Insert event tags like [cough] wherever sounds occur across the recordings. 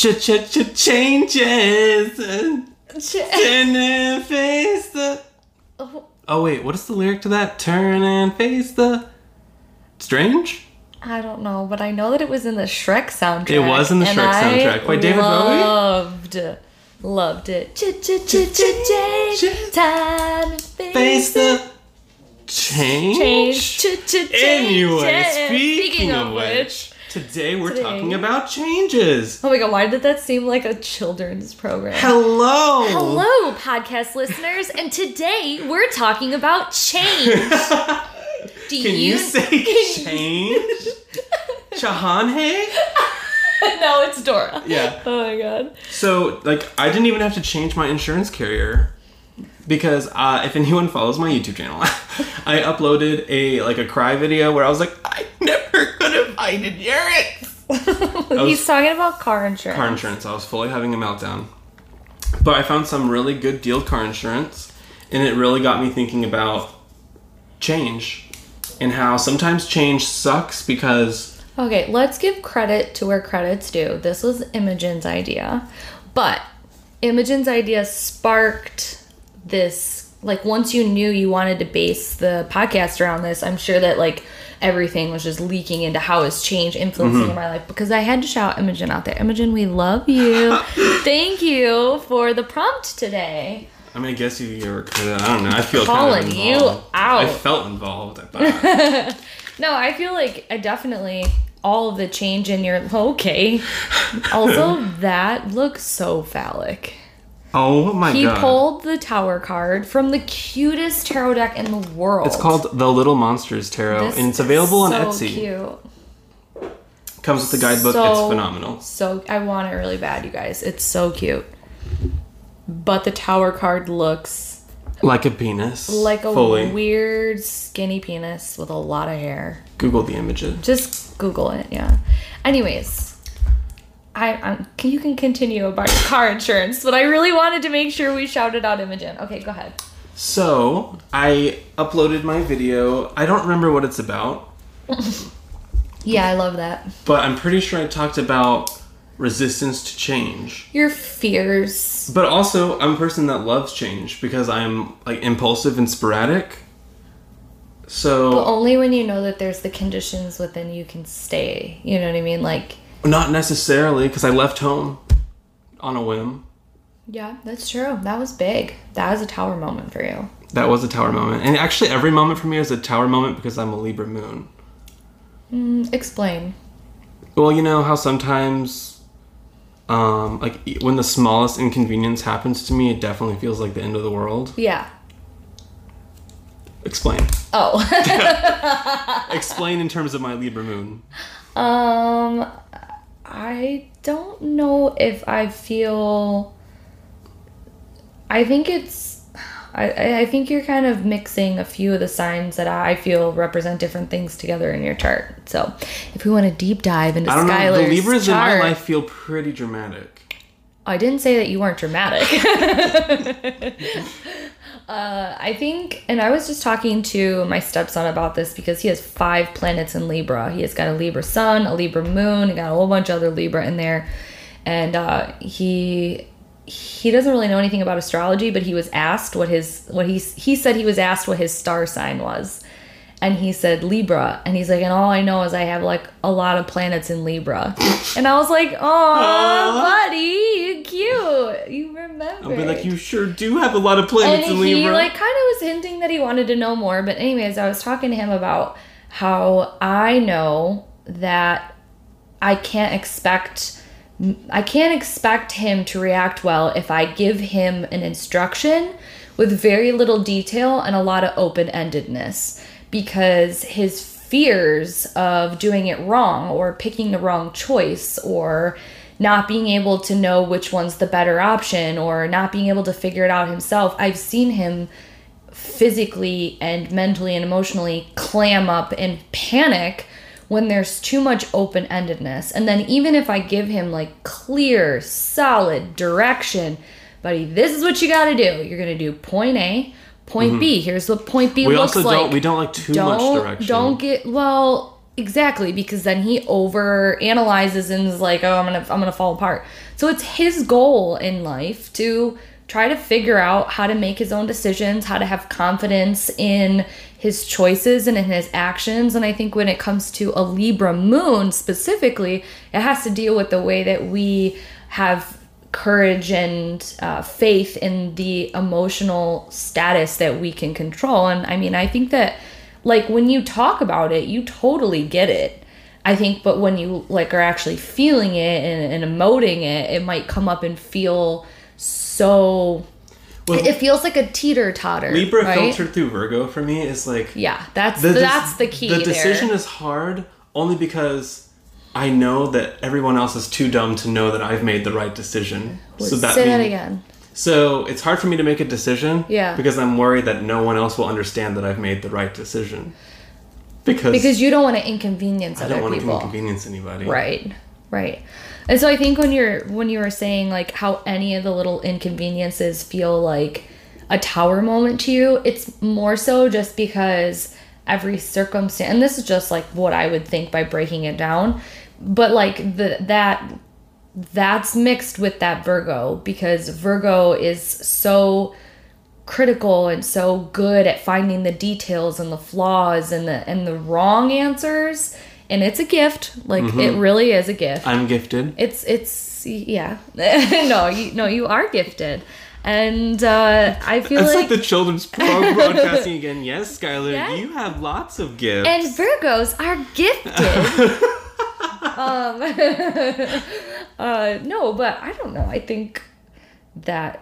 ch ch ch changes and turn and face the. Oh. oh wait, what is the lyric to that? Turn and face the. Strange. I don't know, but I know that it was in the Shrek soundtrack. It was in the Shrek I soundtrack by David Bowie? Loved, loved it. Ch ch ch ch change, time and face, Face the change. change. Ch ch change. Anyway, change. speaking of which, today we're Today- talking about changes. Oh my god, why did that seem like a children's program? Hello. Hello, podcast listeners, and today we're talking about change. [laughs] Do Can you say [laughs] change? [laughs] Chahanhe? no, it's Dora. Yeah. Oh my god. So, like, I didn't even have to change my insurance carrier because uh, if anyone follows my YouTube channel, [laughs] I uploaded a like a cry video where I was like, I never could have find insurance. [laughs] He's talking about car insurance. Car insurance. I was fully having a meltdown, but I found some really good deal car insurance, and it really got me thinking about change and how sometimes change sucks because Okay, let's give credit to where credit's due. This was Imogen's idea, but Imogen's idea sparked this. Like, once you knew you wanted to base the podcast around this, I'm sure that, like, everything was just leaking into how is change influencing Mm-hmm. my life because I had to shout Imogen out there. Imogen, we love you. [laughs] Thank you for the prompt today. I mean, I guess you ever could. I don't know. I feel Calling kind of you out. I felt involved. I thought. [laughs] No, I feel like I definitely all of the change in your okay. Also, [laughs] that looks so phallic. Oh my He god! He pulled the tower card from the cutest tarot deck in the world. It's called the Little Monsters Tarot, This and it's available on Etsy. so Etsy. Cute. Comes with the guidebook. So- it's phenomenal. So I want it really bad, you guys. It's so cute. But the tower card looks Like a penis. like a fully. weird skinny penis with a lot of hair. Google the images. Just Google it, yeah. Anyways, I um, I'm, you can continue about your car insurance, but I really wanted to make sure we shouted out Imogen. Okay, go ahead. So I uploaded my video. I don't remember what it's about, [laughs] Yeah, I love that. but I'm pretty sure I talked about resistance to change. Your fears. But also, I'm a person that loves change because I'm like impulsive and sporadic. So But only when you know that there's the conditions within you can stay. You know what I mean? Like, not necessarily because I left home on a whim. yeah, that's true. That was big. That was a tower moment for you. That was a tower moment, and actually, every moment for me is a tower moment because I'm a Libra moon. Mm, explain. Well, you know how sometimes, um, like when the smallest inconvenience happens to me, it definitely feels like the end of the world. Yeah. Explain. Oh. [laughs] Explain in terms of my Libra moon. [laughs] Um, I don't know if I feel. I think it's. I, I- think you're kind of mixing a few of the signs that I feel represent different things together in your chart. So, if we want to deep dive into I don't know. Skylar's The Libras chart, in my life feel pretty dramatic. I didn't say that you weren't dramatic. [laughs] [laughs] uh, I think, and I was just talking to my stepson about this because he has five planets in Libra. He has got a Libra sun, a Libra moon, he got a whole bunch of other Libra in there, and uh, he he doesn't really know anything about astrology, but he was asked what his what he he said he was asked what his star sign was. And he said Libra, and he's like, and all I know is I have like a lot of planets in Libra, and I was like, oh, buddy, you cute, you remember. I'll be like, you sure do have a lot of planets and in he Libra. like kind of was hinting that he wanted to know more. But anyways, I was talking to him about how I know that I can't expect I can't expect him to react well if I give him an instruction with very little detail and a lot of open-endedness because his fears of doing it wrong or picking the wrong choice or not being able to know which one's the better option or not being able to figure it out himself. I've seen him physically and mentally and emotionally clam up and panic when there's too much open endedness. And then, even if I give him like clear, solid direction, buddy, this is what you got to do. You're going to do point A, point B. Here's what point B Mm-hmm. we looks also like. don't we don't like too don't, much direction. Don't get, well, exactly because then he over analyzes and is like, "Oh, I'm to I'm going to fall apart." So it's his goal in life to try to figure out how to make his own decisions, how to have confidence in his choices and in his actions. And I think when it comes to a Libra moon specifically, it has to deal with the way that we have courage and uh, faith in the emotional status that we can control. And I mean, I think that like when you talk about it, you totally get it. I think, but when you like are actually feeling it and, and emoting it, it might come up and feel so. Well, it feels like a teeter totter. Libra right? filtered through Virgo for me is like Yeah, that's the, that's the key. The decision is hard only because I know that everyone else is too dumb to know that I've made the right decision. So that Say that again. So it's hard for me to make a decision. Yeah. Because I'm worried that no one else will understand that I've made the right decision. Because, Because you don't want to inconvenience I other don't want to inconvenience anybody. Right. Right. And so I think when you're when you were saying like how any of the little inconveniences feel like a tower moment to you, it's more so just because every circumstance and this is just like what I would think by breaking it down. But like the that that's mixed with that Virgo because Virgo is so critical and so good at finding the details and the flaws and the and the wrong answers and it's a gift like mm-hmm. it really is a gift I'm gifted. it's it's yeah [laughs] no you no you are gifted and uh i feel It's like, like, the children's pro- [laughs] broadcasting again. Yes, Skylar, Yeah. you have lots of gifts. and virgos are gifted [laughs] um [laughs] uh no but i don't know i think that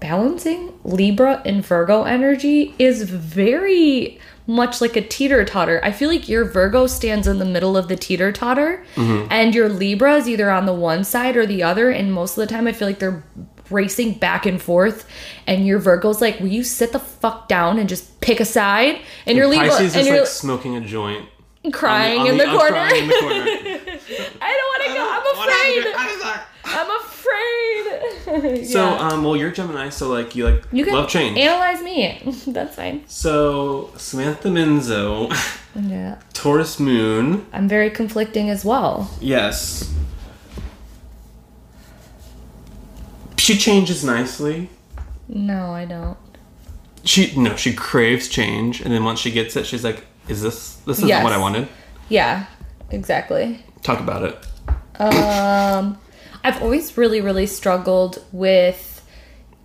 balancing libra and virgo energy is very much like a teeter totter i feel like your virgo stands in the middle of the teeter totter and your libra is either on the one side or the other and most of the time i feel like they're racing back and forth and your virgo's like will you sit the fuck down and just pick a side and your libra Pisces and is you're like smoking a joint. [laughs] crying on in the, on corner. in the corner. [laughs] I don't want to go. I'm afraid. I'm afraid. [laughs] So, um, well, you're Gemini, so like you like you can love change. Analyze me. That's fine. so Samantha Minzo, Yeah. Taurus Moon, I'm very conflicting as well. yes. She changes nicely. No, I don't. She no, she craves change, and then once she gets it, she's like, "Is this this isn't Yes. what I wanted?" Yeah, exactly. Talk about it. Um, I've always really, really struggled with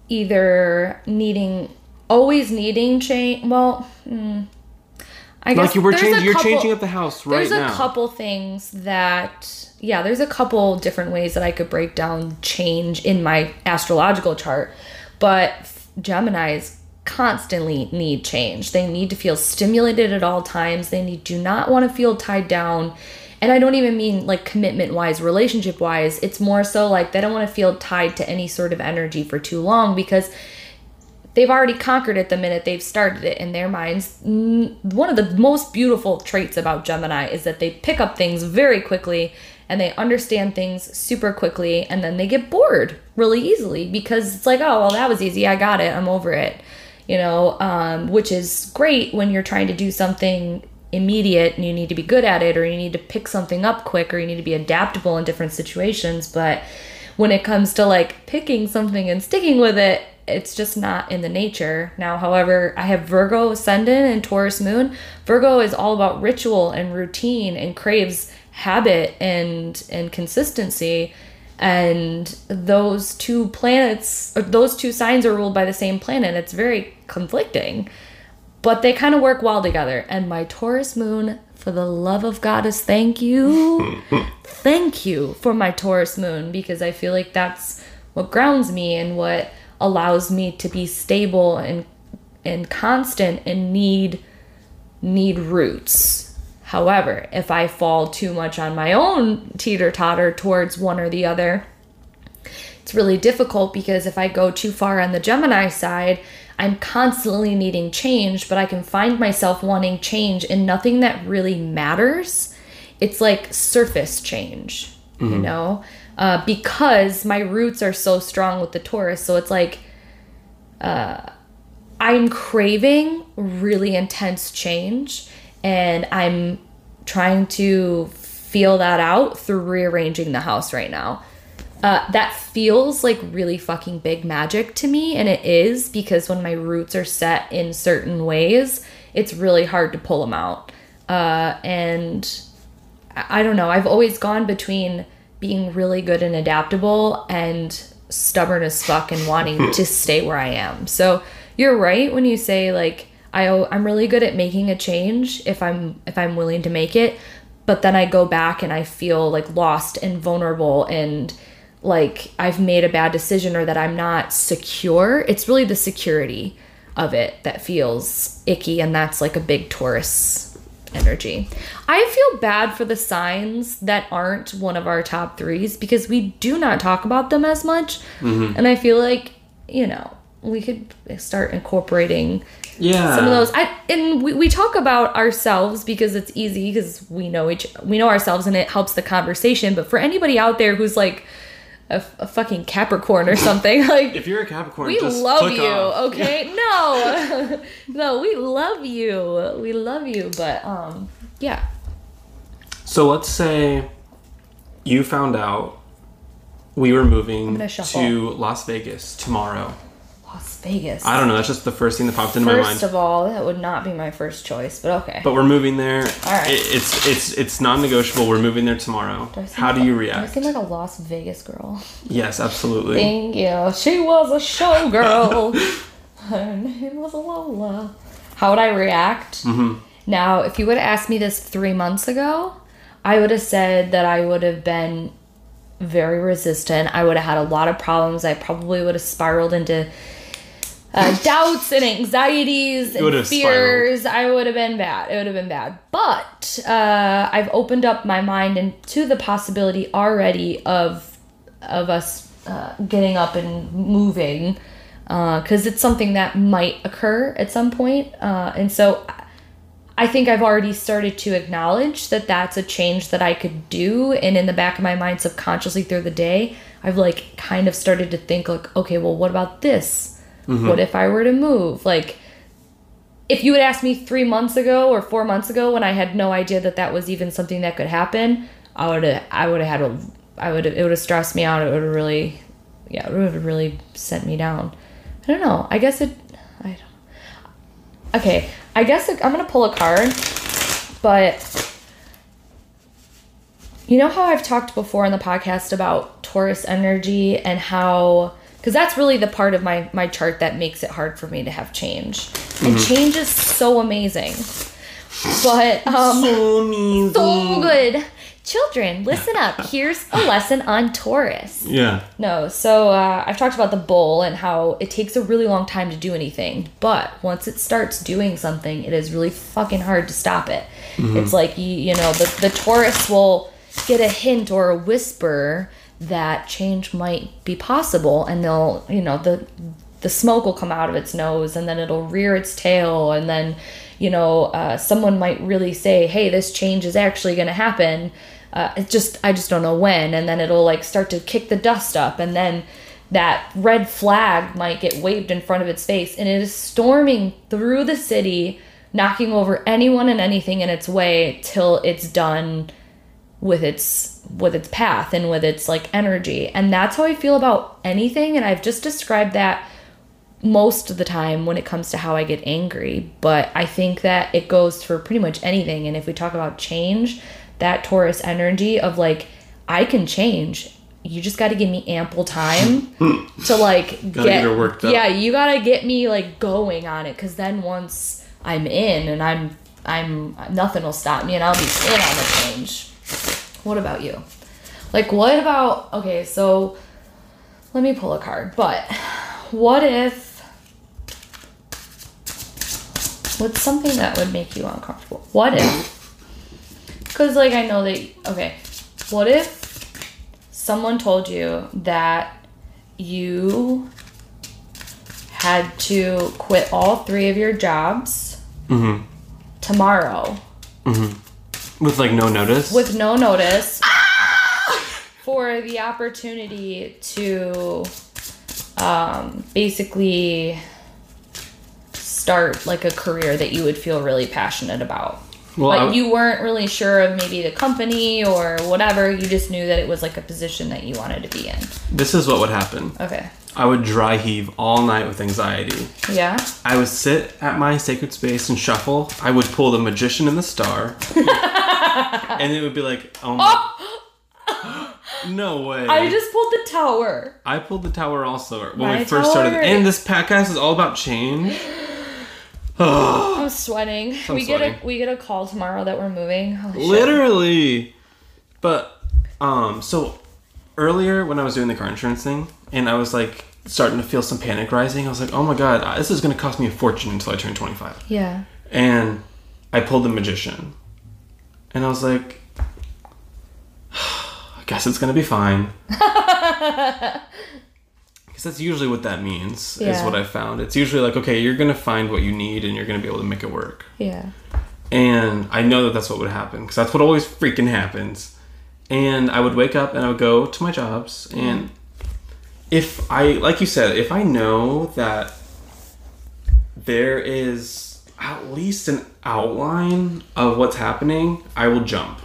either needing, always needing change. Well, hmm, I guess Like you were there's changing, you're couple- changing up the house right there's a couple things that yeah there's a couple different ways that i could break down change in my astrological chart but gemini's constantly need change. They need to feel stimulated at all times. They need, do not want to feel tied down. And i don't even mean like commitment wise relationship wise it's more so like they don't want to feel tied to any sort of energy for too long because they've already conquered it the minute they've started it in their minds. One of the most beautiful traits about Gemini is that they pick up things very quickly and they understand things super quickly and then they get bored really easily because it's like, oh, well, that was easy. I got it. I'm over it. You know, um, which is great when you're trying to do something immediate and you need to be good at it or you need to pick something up quick or you need to be adaptable in different situations. But when it comes to like picking something and sticking with it, it's just not in the nature. Now, however, I have Virgo ascendant and Taurus moon. Virgo is all about ritual and routine and craves habit and and consistency. And those two planets, or those two signs are ruled by the same planet. It's very conflicting, but they kind of work well together. And my Taurus moon, for the love of goddess, thank you [laughs] thank you for my Taurus moon because I feel like that's what grounds me and what allows me to be stable and and constant and need need roots. However, if I fall too much on my own teeter totter towards one or the other, it's really difficult because if I go too far on the Gemini side, I'm constantly needing change, but I can find myself wanting change in nothing that really matters. It's like surface change, you mm-hmm. know, uh, because my roots are so strong with the Taurus. So it's like uh, I'm craving really intense change and I'm trying to feel that out through rearranging the house right now. Uh, that feels like really fucking big magic to me, and it is because when my roots are set in certain ways, it's really hard to pull them out. Uh, and I I don't know, I've always gone between being really good and adaptable and stubborn as fuck and wanting hmm. to stay where I am. So you're right when you say like I I'm really good at making a change if I'm if I'm willing to make it, but then I go back and I feel like lost and vulnerable and like I've made a bad decision or that I'm not secure. It's really the security of it that feels icky and that's like a big Taurus energy. I feel bad for the signs that aren't one of our top 3s because we do not talk about them as much. Mm-hmm. And I feel like, you know, we could start incorporating Yeah. some of those I and we, we talk about ourselves because it's easy because we know each we know ourselves and it helps the conversation but for anybody out there who's like a, a fucking capricorn or something [laughs] like If you're a Capricorn, we love you off. okay? No. [laughs] [laughs] No we love you. We love you but um yeah. So let's say you found out we were moving to Las Vegas tomorrow. Vegas I don't know. That's just the first thing that popped into my mind. first of all that would not be my first choice but okay but we're moving there. right. It, it's it's it's non-negotiable. We're moving there tomorrow. Do How do like- you do I seem like a Las Vegas girl? yes, absolutely. Thank you. She was a showgirl. [laughs] Her name was Lola. How would I react? Mm-hmm. Now, if you would have asked me this three months ago, I would have said that I would have been very resistant. I would have had a lot of problems. I probably would have spiraled into uh, doubts and anxieties and fears. I would have been bad. It would have been bad. But uh, I've opened up my mind and to the possibility already of of us uh, getting up and moving because it's something that might occur at some point. Uh, and so I think I've already started to acknowledge that that's a change that I could do. And in the back of my mind, subconsciously through the day, I've like kind of started to think, like, okay, well, what about this? Mm-hmm. What if I were to move? Like, if you had asked me three months ago or four months ago when I had no idea that that was even something that could happen, I would have, I would have had a, I would it would have stressed me out. It would have really, yeah, it would have really sent me down. I don't know. I guess it, I don't. Okay, I guess I'm gonna pull a card, but you know how I've talked before on the podcast about Taurus energy and how because that's really the part of my my chart that makes it hard for me to have change. And change is so amazing. But um So so good. Children, listen up. Here's a lesson on Taurus. Yeah. No, so uh, I've talked about the bull and how it takes a really long time to do anything, but once it starts doing something, it is really fucking hard to stop it. It's like you, you know, the the Taurus will get a hint or a whisper that change might be possible, and they'll, you know, the the smoke will come out of its nose, and then it'll rear its tail, and then, you know, uh, someone might really say, "Hey, this change is actually going to happen." uh, it just I just don't know when, and then it'll like start to kick the dust up, and then that red flag might get waved in front of its face, and it is storming through the city, knocking over anyone and anything in its way till it's done with its with its path and with its like energy, and that's how I feel about anything, and I've just described that most of the time when it comes to how I get angry, but I think that it goes for pretty much anything. And if we talk about change, that Taurus energy of like, I can change. You just got to give me ample time [laughs] to like get up. Yeah, you got to get me like going on it cuz then once I'm in and I'm I'm nothing will stop me and I'll be in on the change. What about you? Like what about okay, so let me pull a card. But what if what's something that would make you uncomfortable? What if cuz like I know that okay, what if someone told you that you had to quit all three of your jobs Mm-hmm. tomorrow With like no notice. with no notice for the opportunity to um, basically start like a career that you would feel really passionate about. Well, but you weren't really sure of maybe the company or whatever. You just knew that it was like a position that you wanted to be in. This is what would happen. Okay. I would dry heave all night with anxiety. Yeah. I would sit at my sacred space and shuffle. I would pull the magician and the star. [laughs] and it would be like, oh my. [gasps] no way. I just pulled the tower. I pulled the tower also when My we first started. And this podcast is all about change. [gasps] [sighs] I'm sweating. I'm we get a we get a call tomorrow that we're moving. Holy shit. Literally. But um so earlier when I was doing the car insurance thing and I was like starting to feel some panic rising, I was like, "Oh my god, this is going to cost me a fortune until I turn 25." Yeah. And I pulled the magician. And I was like, I guess it's going to be fine. [laughs] Because that's usually what that means, is what I found. It's usually like, okay, you're going to find what you need and you're going to be able to make it work. Yeah. And I know that that's what would happen because that's what always freaking happens. And I would wake up and I would go to my jobs. And if I, like you said, if I know that there is at least an outline of what's happening, I will jump.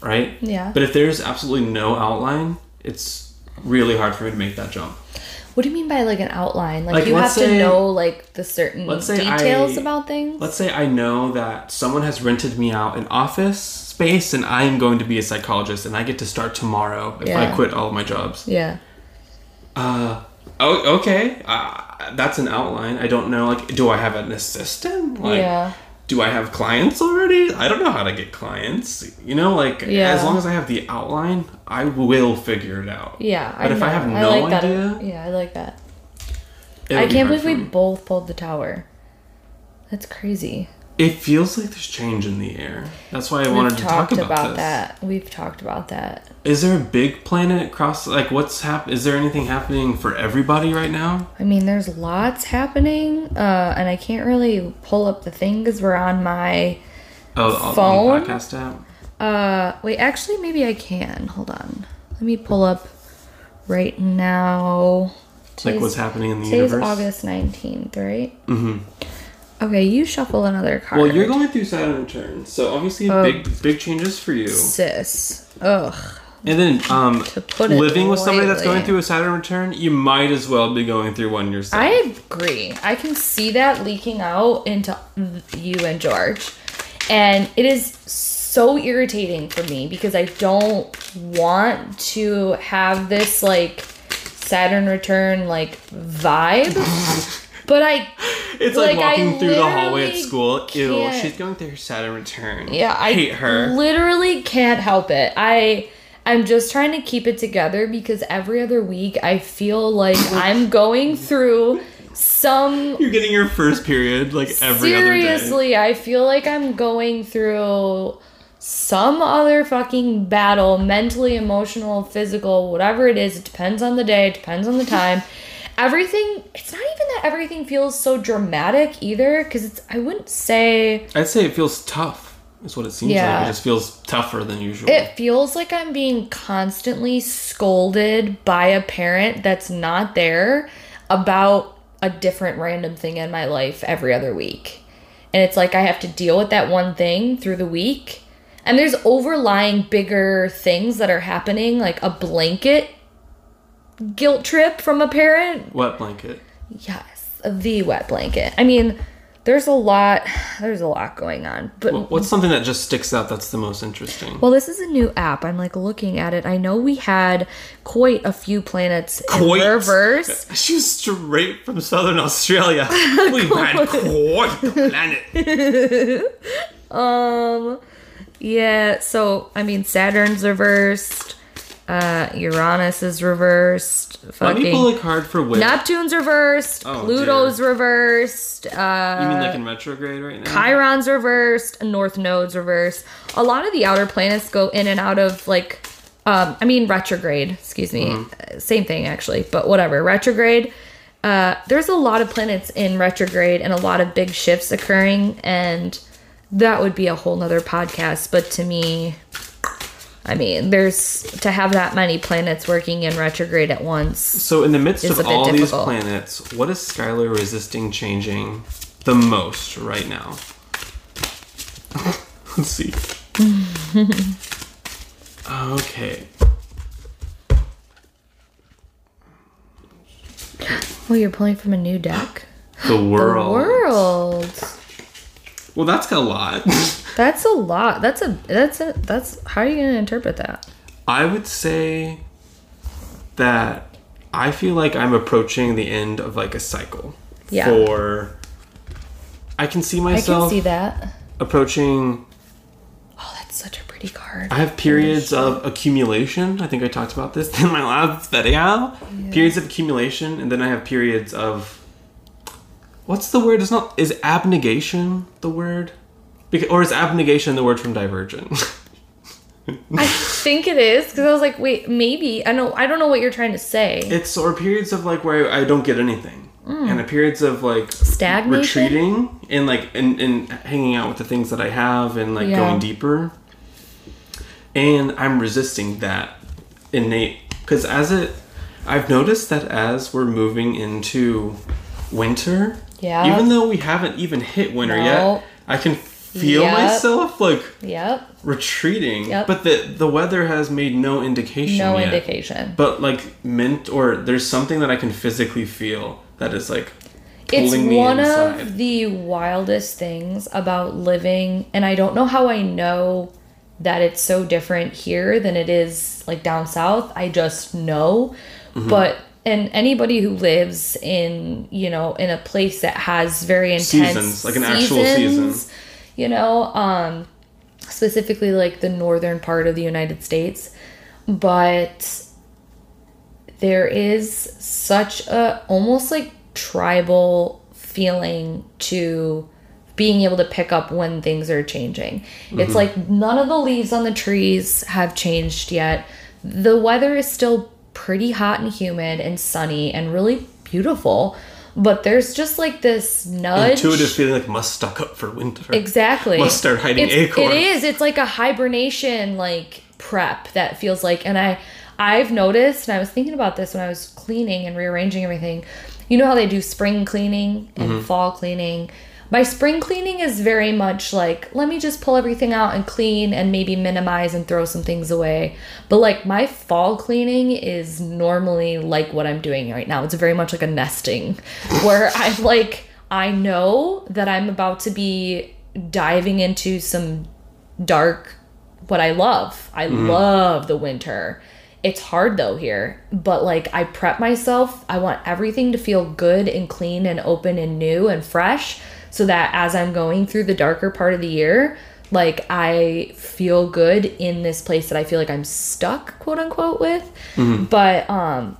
Right? Yeah. But if there's absolutely no outline, it's really hard for me to make that jump. What do you mean by like an outline? Like, Like, you have let's to know like the certain say details I- about things? Let's say I know that someone has rented me out an office space and I am going to be a psychologist and I get to start tomorrow if I quit all of my jobs. yeah. Uh, oh, okay. Uh, that's an outline. I don't know. Like, do I have an assistant? Like, yeah. do I have clients already? I don't know how to get clients. You know, like, Yeah. as long as I have the outline, I will figure it out. Yeah. But if I have no like idea, that. Yeah, I like that. I can't hard believe we both pulled the tower. That's crazy. It feels like there's change in the air. That's why I wanted We've to talk about, about this. that. We've talked about that. Is there a big planet across? Like, what's hap? Is there anything happening for everybody right now? I mean, there's lots happening, uh, and I can't really pull up the thing because we're on my. Oh, on the Phone? podcast app. Uh, wait, actually, maybe I can. Hold on. Let me pull up right now. Like, what's happening in the Today's universe? August 19th, right? Mm-hmm. Okay, you shuffle another card. Well, you're going through Saturn return, so obviously Oh. big big changes for you. Sis. Ugh. And then, um, To put it living with somebody that's going through a Saturn return, you might as well be going through one yourself. I agree. I can see that leaking out into you and George. And it is so irritating for me because I don't want to have this like Saturn return like vibe. [laughs] but I [laughs] it's like, like, I walking through the hallway at school. Ew, she's going through her Saturn return. yeah, I hate her. literally can't help it. I I'm just trying to keep it together because every other week I feel like [laughs] I'm going through some You're getting your first period like every other day. Seriously, I feel like I'm going through some other fucking battle, mentally, emotional, physical, whatever it is. It depends on the day, it depends on the time. [laughs] Everything, it's not even that everything feels so dramatic either, because it's, I wouldn't say I'd say it feels tough. Is what it seems Yeah. like. It just feels tougher than usual. It feels like I'm being constantly scolded by a parent that's not there about a different random thing in my life every other week. And it's like I have to deal with that one thing through the week. And there's overlying bigger things that are happening, like a blanket guilt trip from a parent. Wet blanket. Yes, the wet blanket. I mean, there's a lot there's a lot going on. But Well, What's something that just sticks out that's the most interesting? Well, this is a new app. I'm like looking at it. I know we had quite a few planets Quite. in reverse. She's straight from southern Australia. [laughs] We've had quite the planet. [laughs] Um, yeah. So I mean, Saturn's reversed. Uh, Uranus is reversed. Let me pull a card for. Neptune's reversed. Oh, Pluto's reversed. Uh, you mean like in retrograde right now? Chiron's reversed, North Node's reversed. A lot of the outer planets go in and out of like, um, I mean retrograde. Excuse me, Uh, same thing actually, but whatever. Retrograde. Uh, there's a lot of planets in retrograde and a lot of big shifts occurring, and that would be a whole nother podcast. But to me, I mean, there's to have that many planets working in retrograde at once. So in the midst of all these planets, what is Skylar resisting changing the most right now? [laughs] Let's see. okay. Well, you're pulling from a new deck. The world. The world. Well, that's a lot. [laughs] That's a lot. That's a that's a that's how are you gonna interpret that? I would say that I feel like I'm approaching the end of like a cycle. Yeah. For I can see myself. I can see that. approaching Oh, that's such a pretty card. I have periods of accumulation. I think I talked about this [laughs] in my last video. Periods of accumulation, and then I have periods of what's the word? It's not is abnegation the word, or is abnegation the word from Divergent? [laughs] I think it is because I was like, wait, maybe I know. I don't know what you're trying to say. it's or periods of like where I don't get anything, mm. and the periods of like Stagnation. retreating and like and, and hanging out with the things that I have and like Yeah. going deeper. And I'm resisting that innate because as it, I've noticed that as we're moving into winter, Yeah. even though we haven't even hit winter No. yet, I can feel Yep. myself like Yep. retreating. Yep. But the the weather has made no indication. No yet. indication. But like mint or there's something that I can physically feel that is like It's pulling me one inside. of the wildest things about living, and I don't know how I know that it's so different here than it is like down south. I just know. Mm-hmm. But and anybody who lives in you know in a place that has very intense Seasons, like an actual season. you know, um, specifically like the northern part of the United States, but there is such a almost like tribal feeling to being able to pick up when things are changing. It's like none of the leaves on the trees have changed yet. The weather is still pretty hot and humid and sunny and really beautiful, but there's just like this nudge. Intuitive feeling like must stock up for winter. Exactly. Must start hiding it's, acorns. It is. It's like a hibernation like prep that feels like and I I've noticed and I was thinking about this when I was cleaning and rearranging everything. You know how they do spring cleaning and Mm-hmm. fall cleaning? My spring cleaning is very much like let me just pull everything out and clean and maybe minimize and throw some things away. But like my fall cleaning is normally like what I'm doing right now. It's very much like a nesting [laughs] where I'm like I know that I'm about to be diving into some dark what I love. I mm-hmm. love the winter. It's hard though here, but like I prep myself. I want everything to feel good and clean and open and new and fresh so that as I'm going through the darker part of the year, like I feel good in this place that I feel like I'm stuck, quote unquote, with. But um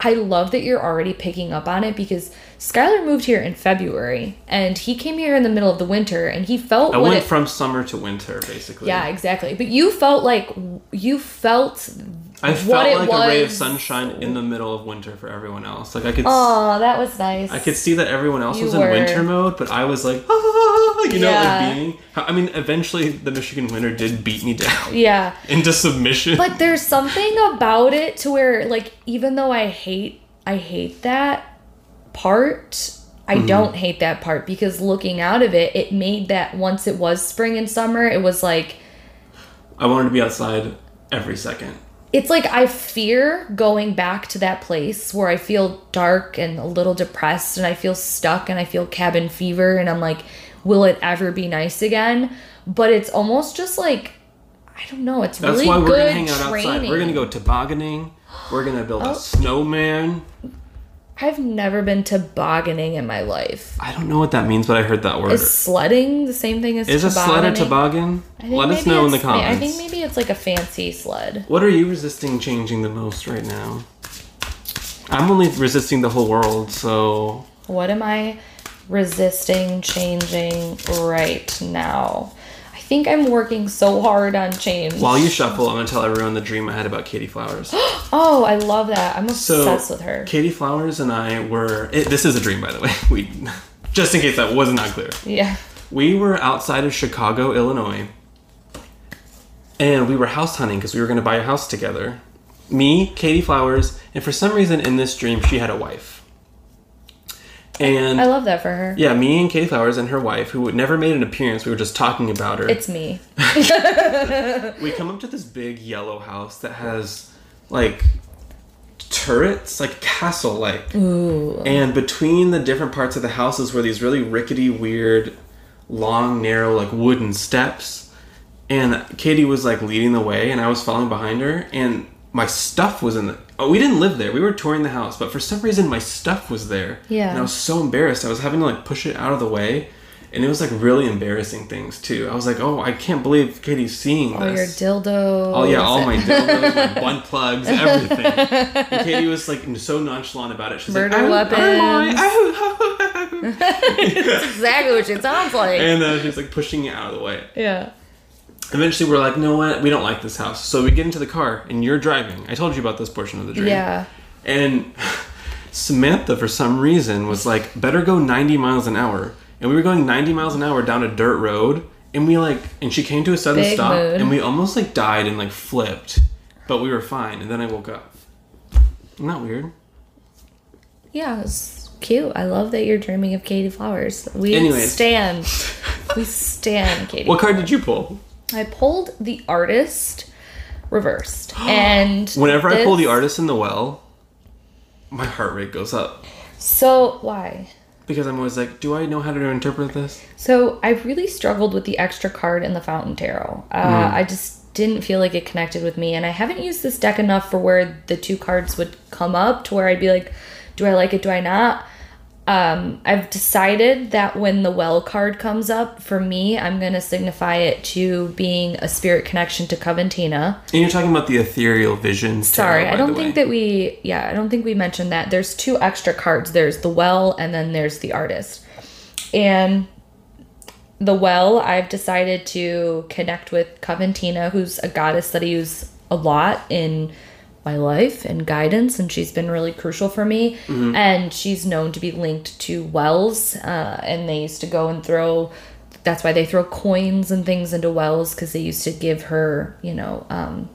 I love that you're already picking up on it because Skylar moved here in February and he came here in the middle of the winter and he felt I went it, from summer to winter basically. yeah, exactly. But you felt like you felt I what felt it like a ray of sunshine in the middle of winter for everyone else. Like I could Oh, that was nice. I could see that everyone else You was in were. winter mode, but I was like, ah, you know, Yeah. like being. I mean, eventually the Michigan winter did beat me down [laughs] Yeah. [laughs] into submission. But there's something about it to where like even though I hate I hate that part, I Mm-hmm. don't hate that part because looking out of it, it made that once it was spring and summer, it was like I wanted to be outside every second. It's like I fear going back to that place where I feel dark and a little depressed and I feel stuck and I feel cabin fever and I'm like, will it ever be nice again? But it's almost just like I don't know. It's That's really why we're good gonna hang out training. outside. We're gonna go tobogganing. We're gonna build Oh. a snowman. I've never been tobogganing in my life. I don't know what that means, but I heard that word. Is sledding the same thing as Is a sled a toboggan? Let us know in the it's- I think maybe it's like a fancy sled. What are you resisting changing the most right now? I'm only resisting the whole world, so What am I resisting changing right now? I think I'm working so hard on change. while you shuffle, I'm gonna tell everyone the dream I had about Katie Flowers. [gasps] oh, I love that. I'm So obsessed with her. Katie Flowers and I were. It, this is a dream, by the way. [laughs] We, just in case that was not clear. Yeah. We were outside of Chicago, Illinois, and we were house hunting because we were to buy a house together. Me, Katie Flowers, and for some reason in this dream, she had a wife. And I love that for her. yeah, me and Katie Flowers and her wife, who never made an appearance, we were just talking about her. It's me. [laughs] we come up to this big yellow house that has like turrets, like castle like. Ooh. And between the different parts of the houses were these really rickety, weird, long, narrow, like wooden steps. And Katie was like leading the way, and I was following behind her. And my stuff was in the. Oh, we didn't live there. We were touring the house, but for some reason, my stuff was there. Yeah. And I was so embarrassed. I was having to like push it out of the way. And it was like really embarrassing things too. I was like, oh, I can't believe Katie's seeing All your this. dildos. Oh yeah, all my dildos, my [laughs] butt plugs, everything. And Katie was like so nonchalant about it. She's Murder like, weapons. weapons. [laughs] That's [laughs] exactly what it sounds like. and uh, she's like pushing it out of the way. yeah. Eventually, we're like, no, what? We don't like this house. So we get into the car, and you're driving. I told you about this portion of the dream. Yeah. And Samantha, for some reason, was like, better go 90 miles an hour. And we were going 90 miles an hour down a dirt road. And we like, and she came to a sudden Big stop. mood. And we almost like died and like flipped. But we were fine. And then I woke up. Isn't that weird? Yeah, it's cute. I love that you're dreaming of Katie Flowers. We Anyways. stand. we stand Katie. What card did you pull? I pulled the artist reversed. [gasps] and Whenever I pull the artist in the well, my heart rate goes up. So why? Because I'm always like, do I know how to interpret this? So I really struggled with the extra card in the Fountain Tarot. Uh, I just didn't feel like it connected with me, and I haven't used this deck enough for where the two cards would come up to where I'd be like, do I like it? Do I not? Um, I've decided that when the well card comes up for me, I'm gonna signify it to being a spirit connection to Coventina. And you're talking about the ethereal visions. Sorry, tarot, I don't think way. that we. Yeah, I don't think we mentioned that. There's two extra cards. There's the well, and then there's the artist. And the well, I've decided to connect with Coventina, who's a goddess that I use a lot in my life and guidance, and she's been really crucial for me. And she's known to be linked to wells, uh, and they used to go and throw. That's why they throw coins and things into wells because they used to give her, you know, um,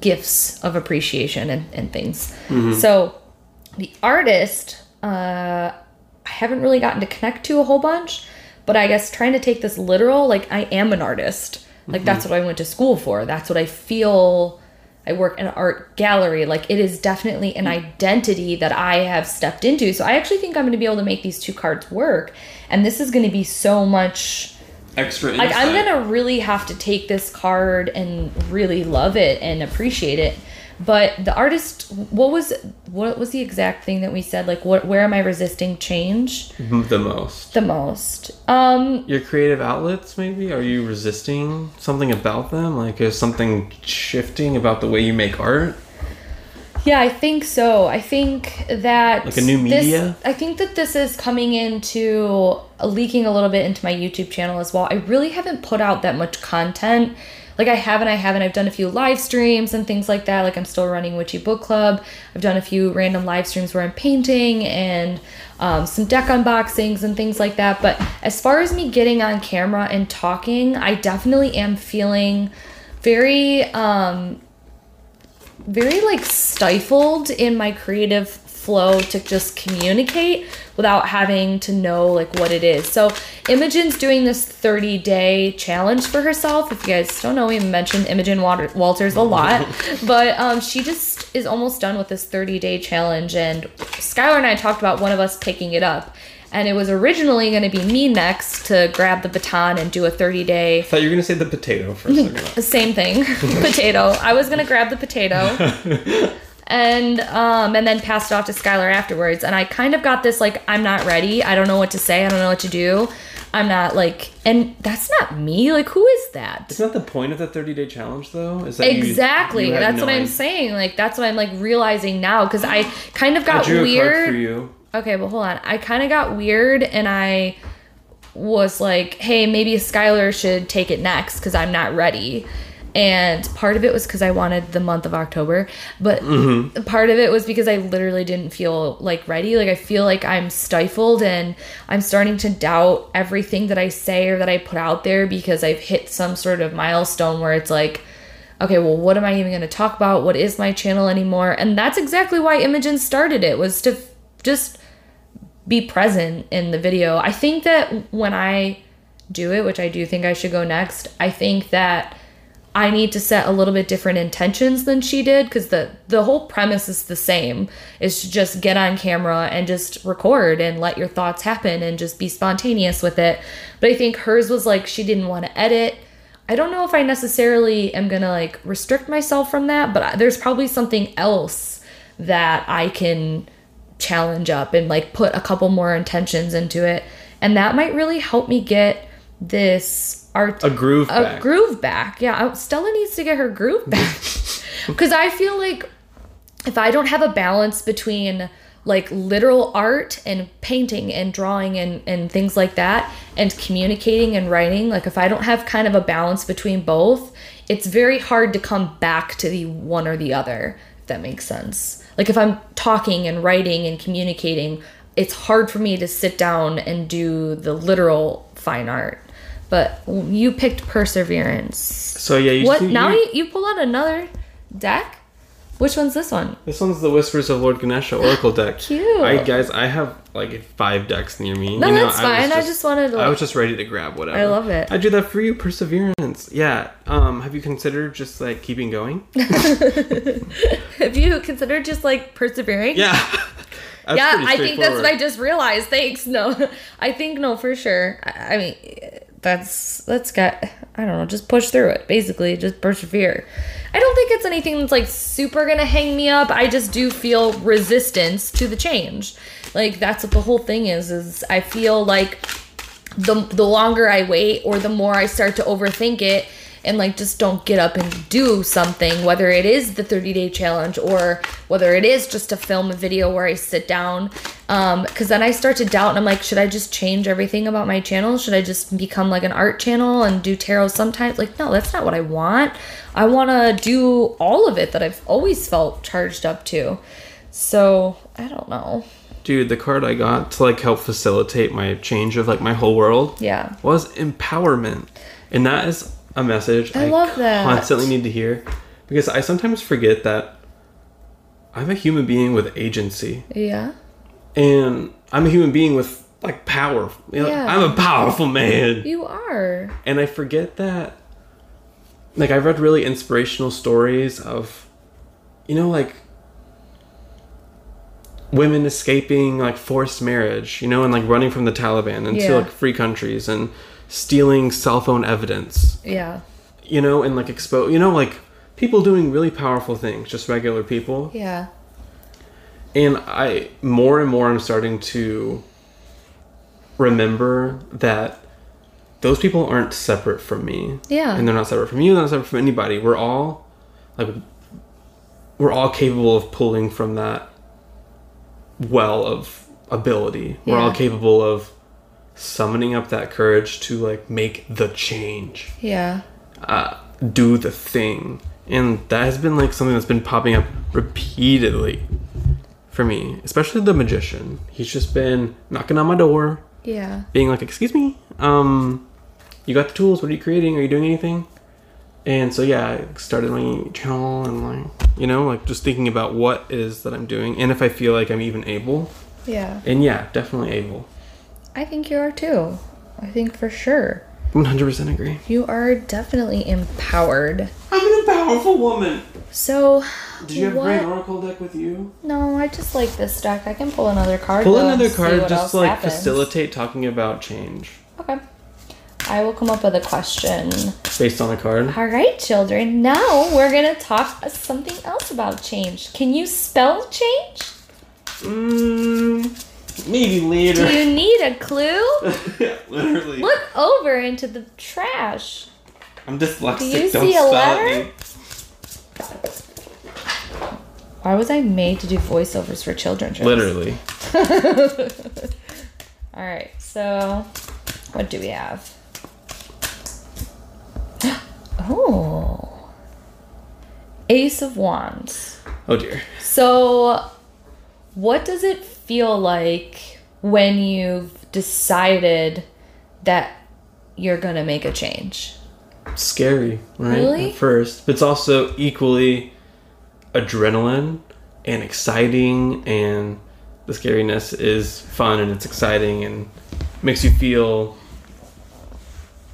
gifts of appreciation and, and things. So the artist, uh, I haven't really gotten to connect to a whole bunch, but I guess trying to take this literal, like I am an artist. Like that's what I went to school for. That's what I feel. I work in an art gallery. Like it is definitely an hmm. identity that I have stepped into. So I actually think I'm going to be able to make these two cards work. And this is going to be so much extra. like I'm insight. gonna really have to take this card and really love it and appreciate it. But the artist, what was what was the exact thing that we said? Like, what where am I resisting change [laughs] the most. the most? Um, Your creative outlets, maybe? Are you resisting something about them? Like, is something shifting about the way you make art? Yeah, I think so. I think that Like a new this- media? I think that this is coming into uh, leaking a little bit into my YouTube channel as well. I really haven't put out that much content. Like I haven't, I haven't. I've done a few live streams and things like that. Like I'm still running Witchy Book Club. I've done a few random live streams where I'm painting and um, some deck unboxings and things like that. But as far as me getting on camera and talking, I definitely am feeling very um, very like stifled in my creative flow to just communicate without having to know like what it is. So Imogen's doing this 30 day challenge for herself. If you guys don't know, we mentioned Imogen Water- Walters a lot, [laughs] but um, she just is almost done with this 30 day challenge. And Skylar and I talked about one of us picking it up. And it was originally going to be me next to grab the baton and do a 30 day I thought you were going to say the potato for a second. the [laughs] same thing [laughs] potato i was gonna grab the potato and um and then passed it off to skylar afterwards and i kind of got this like i'm not ready i don't know what to say i don't know what to do i'm not like and that's not me like who is that? It's not the point of the 30 day challenge, though? Is that exactly you had that's no what i'm saying like that's what i'm like realizing now because i kind of got drew a card weird for you. Okay, but hold on. I kind of got weird and I was like, hey, maybe Skylar should take it next because I'm not ready. And part of it was because I wanted the month of October, but mm-hmm. part of it was because I literally didn't feel like ready. Like, I feel like I'm stifled and I'm starting to doubt everything that I say or that I put out there because I've hit some sort of milestone where it's like, okay, well, what am I even going to talk about? What is my channel anymore? And that's exactly why Imogen started it was to f- just be present in the video. I think that when I do it, which I do think I should go next, I think that I need to set a little bit different intentions than she did because the the whole premise is the same. Is to just get on camera and just record and let your thoughts happen and just be spontaneous with it. But I think hers was like she didn't want to edit. I don't know if I necessarily am gonna like restrict myself from that, but there's probably something else that I can challenge up and like put a couple more intentions into it, and that might really help me get this art A groove a back. groove back. Yeah, Stella needs to get her groove [laughs] back because I feel like if I don't have a balance between like literal art and painting and drawing and, and things like that and communicating and writing like if i don't have kind of a balance between both it's very hard to come back to the one or the other if that makes sense like if i'm talking and writing and communicating it's hard for me to sit down and do the literal fine art but you picked perseverance so yeah, you what now you- you, you pull out another deck which one's this one This one's the Whispers of Lord Ganesha [gasps] Oracle deck. Cute. I guys, I have like five decks near me. No, you know, that's fine. I just wanted to, I was just ready to grab whatever. I love it. I do that for you, perseverance. Yeah. Um, have you considered just like keeping going? [laughs] Have you considered just like persevering? Yeah. [laughs] That's yeah, I think that's what I just realized. Thanks. No, [laughs] I think no for sure. I, I mean, that's that's got. I don't know. Just push through it. Basically, just persevere. I don't think it's anything that's like super gonna hang me up. I just do feel resistance to the change. Like that's what the whole thing is. Is I feel like the the longer I wait or the more I start to overthink it and like just don't get up and do something whether it is the 30 day challenge or whether it is just to film a video where I sit down. Um cuz then I start to doubt and I'm like should I just change everything about my channel? Should I just become like an art channel and do tarot sometimes? Like no that's not what I want. I want to do all of it that I've always felt charged up to. So I don't know. Dude, the card I got to like help facilitate my change of like my whole world yeah. was empowerment. And that is a message I love that. constantly need to hear because I sometimes forget that I'm a human being with agency yeah and I'm a human being with like power. You know, Yeah. I'm a powerful man. you are And I forget that like I've read really inspirational stories of you know like women escaping like forced marriage, you know, and like running from the Taliban into Yeah. like free countries and stealing cell phone evidence, yeah you know, and like expose, you know, like people doing really powerful things, just regular people. yeah And I more and more I'm starting to remember that those people aren't separate from me. Yeah. And they're not separate from you, they're not separate from anybody. We're all like we're all capable of pulling from that well of ability. We're all capable of summoning up that courage to like make the change yeah uh, do the thing. And that has been like something that's been popping up repeatedly for me, especially the magician. He's just been knocking on my door, yeah being like, "Excuse me, um, you got the tools? What are you creating? Are you doing anything?" And so yeah, I started my channel and like you know like just thinking about what it is that I'm doing and if I feel like I'm even able. yeah And yeah, definitely able. I think you are too. I think for sure. 100% agree. You are definitely empowered. I'm a powerful woman. So, Did you have what? Brain Oracle deck with you? No, I just like this deck. I can pull another card. Pull another card just to like happens. facilitate talking about change Okay. I will come up with a question. based on a card. All right, children. Now we're gonna talk something else about change. Can you spell change? Mm, maybe later. Do you need a clue? [laughs] Yeah, literally. Look over into the trash. I'm dyslexic. Do you Don't see a letter? me. Why was I made to do voiceovers for children? Trace? Literally. [laughs] All right, so what do we have? [gasps] Oh, Ace of Wands. Oh dear. So, what does it feel like when you've decided that you're gonna make a change? Scary, right? Really? At first. But it's also equally adrenaline and exciting and the scariness is fun and it's exciting and makes you feel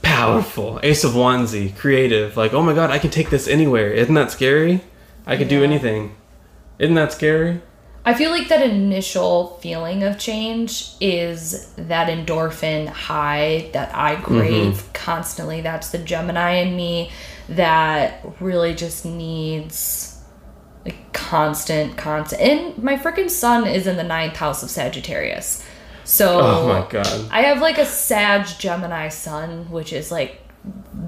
powerful. Ace of Wandsy, creative. Like, oh my god, I can take this anywhere. Isn't that scary? I could do anything. Isn't that scary? I feel like that initial feeling of change is that endorphin high that I mm-hmm. crave constantly. That's the Gemini in me that really just needs like constant, constant. And my freaking sun is in the ninth house of Sagittarius. So Oh my god. I have like a Sag Gemini sun, which is like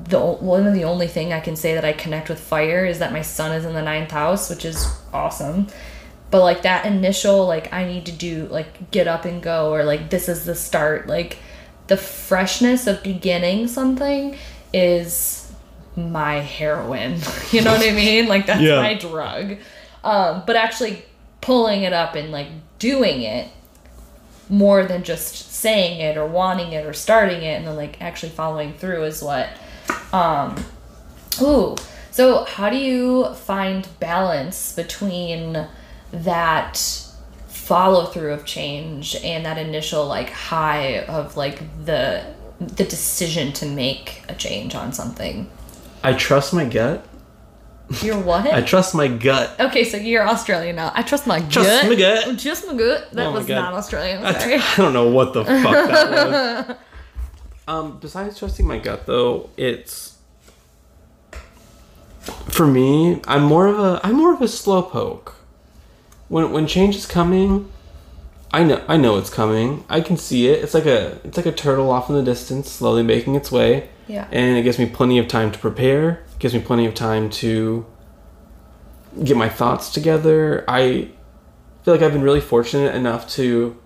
the one of the only thing I can say that I connect with fire is that my sun is in the ninth house, which is awesome. But like that initial like I need to do like get up and go or like this is the start like the freshness of beginning something is my heroin. [laughs] you know what I mean? [laughs] Like that's Yeah. my drug. Um, but actually pulling it up and like doing it more than just saying it or wanting it or starting it and then like actually following through is what um ooh so how do you find balance between that follow through of change and that initial like high of like the the decision to make a change on something I trust my gut. you're what [laughs] I trust my gut. okay so you're australian now i trust my Trust gut Trust my gut. just my gut that Oh was God. not australian I, sorry [laughs] I don't know what the fuck that was. [laughs] Um, besides trusting my gut, though, it's for me. I'm more of a I'm more of a slowpoke. When when change is coming, I know I know it's coming. I can see it. It's like a it's like a turtle off in the distance, slowly making its way. Yeah. And it gives me plenty of time to prepare. It gives me plenty of time to get my thoughts together. I feel like I've been really fortunate enough to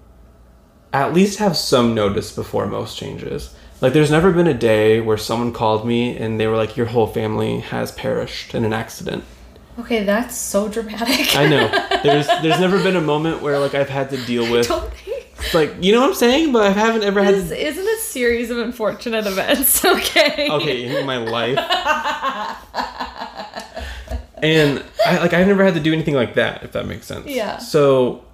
at least have some notice before most changes. Like, there's never been a day where someone called me and they were like, Your whole family has perished in an accident. Okay, that's so dramatic. I know. [laughs] There's there's never been a moment where like I've had to deal with Don't like you know what I'm saying, but I haven't ever had this to isn't a series of unfortunate events, [laughs] okay? okay in my life. And I like I've never had to do anything like that, if that makes sense. Yeah. So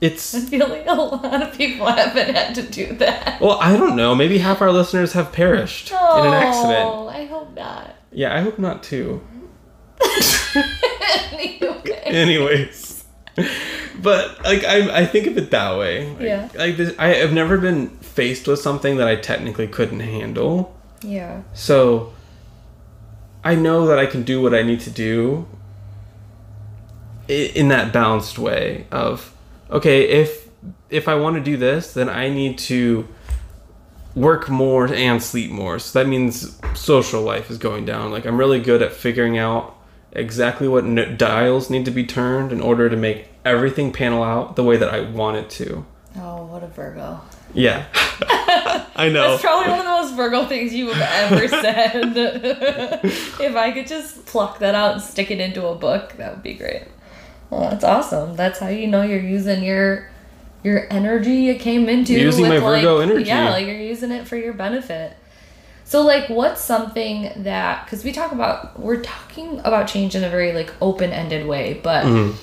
it's [laughs] I feel like a lot of people haven't had to do that. well, I don't know. Maybe half our listeners have perished in an accident. Oh, I hope not. Yeah, I hope not too. [laughs] anyway. Anyways, but like I, I think of it that way. Like, Yeah. Like this, I have never been faced with something that I technically couldn't handle. Yeah. So I know that I can do what I need to do in that balanced way of okay, if if I want to do this, then I need to work more and sleep more. So that means social life is going down. Like I'm really good at figuring out exactly what n- dials need to be turned in order to make everything panel out the way that I want it to. Oh, what a Virgo. Yeah. [laughs] I know. That's probably one of the most Virgo things you have ever said. [laughs] if I could just pluck that out and stick it into a book, that would be great. Well, that's awesome. That's how you know you're using your your energy you came into. Using with, my Virgo like- energy. Yeah, like you're using it for your benefit. So, like, what's something that because we talk about we're talking about change in a very like open ended way, but Mm-hmm.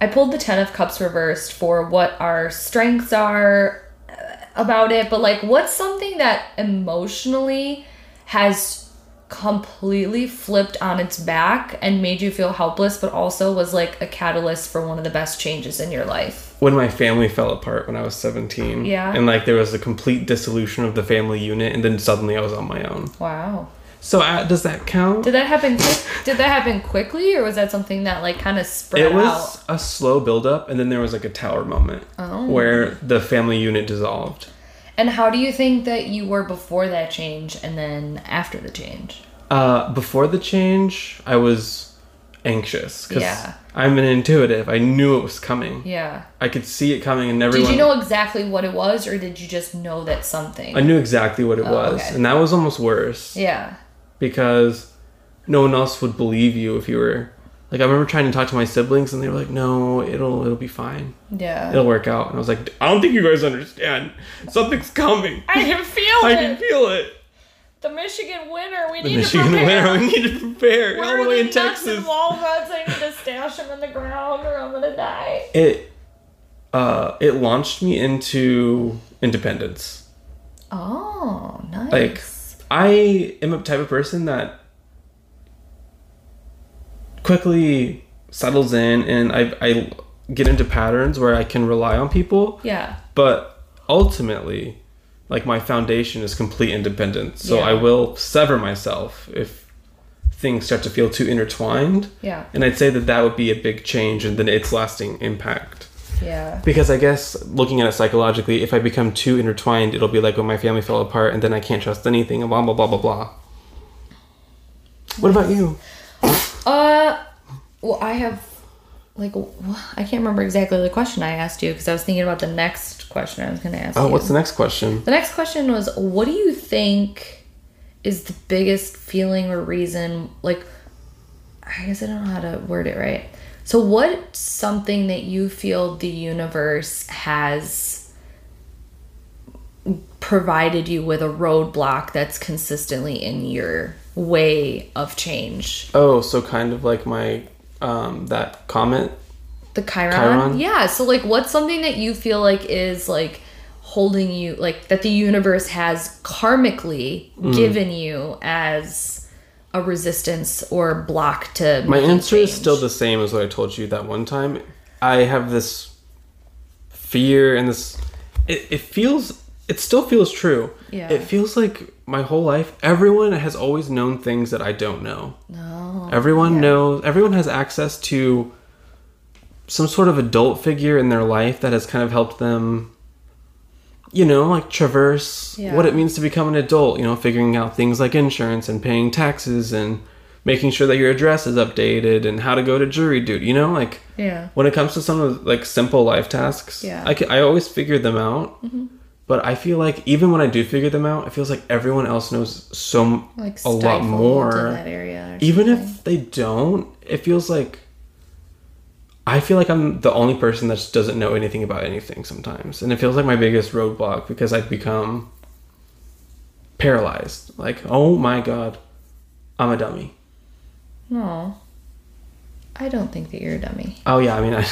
I pulled the Ten of Cups reversed for what our strengths are uh, about it, but like, what's something that emotionally has completely flipped on its back and made you feel helpless, but also was like a catalyst for one of the best changes in your life? when my family fell apart when I was 17. Yeah. And like there was a complete dissolution of the family unit and then suddenly I was on my own. Wow. So uh, does that count? Did that happen? Quick, did that happen quickly, or was that something that like kind of spread it was out? a slow build up and then there was like a tower moment Oh. where the family unit dissolved. And how do you think that you were before that change, and then after the change? Uh, before the change, I was anxious because Yeah. I'm an intuitive. I knew it was coming. Yeah. I could see it coming and everyone Did you know exactly what it was, or did you just know that something? I knew exactly what it Oh, was. okay. And that was almost worse. yeah. because no one else would believe you if you were like I remember trying to talk to my siblings and they were like, "No, it'll it'll be fine. Yeah. It'll work out." And I was like, "I don't think you guys understand. Something's coming. I can [laughs] feel I it. I can feel it." the Michigan winter. We The need Michigan to prepare. winter, we need to prepare Where all the way in Texas. walnuts? I need to stash them in the ground, or I'm gonna die. It uh, it launched me into independence. Oh, nice. Like, I am a type of person that quickly settles in and I, I get into patterns where I can rely on people. yeah. But ultimately, like my foundation is complete independence. So Yeah. I will sever myself if things start to feel too intertwined. Yeah. And I'd say that that would be a big change and then its lasting impact. Yeah. Because I guess looking at it psychologically, if I become too intertwined, it'll be like when my family fell apart and then I can't trust anything and blah blah blah blah blah. What about you? Uh, well, I have like I can't remember exactly the question I asked you because I was thinking about the next question I was going to ask Oh, you. what's the next question? The next question was what do you think is the biggest feeling or reason like I guess I don't know how to word it right. So what's something that you feel the universe has provided you with a roadblock that's consistently in your way of change? Oh, so kind of like my um that comment. The Chiron? Chiron? Yeah. So like what's something that you feel like is like holding you like that the universe has karmically Mm. given you as a resistance or block to My answer is still the same as what I told you that one time. I have this fear and this it, it feels it still feels true. Yeah. It feels like my whole life everyone has always known things that I don't know. No. Everyone knows everyone has access to some sort of adult figure in their life that has kind of helped them you know, like traverse Yeah. what it means to become an adult, you know, figuring out things like insurance and paying taxes and making sure that your address is updated and how to go to jury duty, you know, like Yeah. when it comes to some of like simple life tasks, Yeah. I, ca- I always figure them out. Mm-hmm. But I feel like even when I do figure them out, it feels like everyone else knows so Like a lot more that area. even if they don't it feels like i feel like i'm the only person that just doesn't know anything about anything sometimes and it feels like my biggest roadblock because i've become paralyzed like oh my god i'm a dummy No. I don't think that you're a dummy. oh yeah i mean [laughs] i'm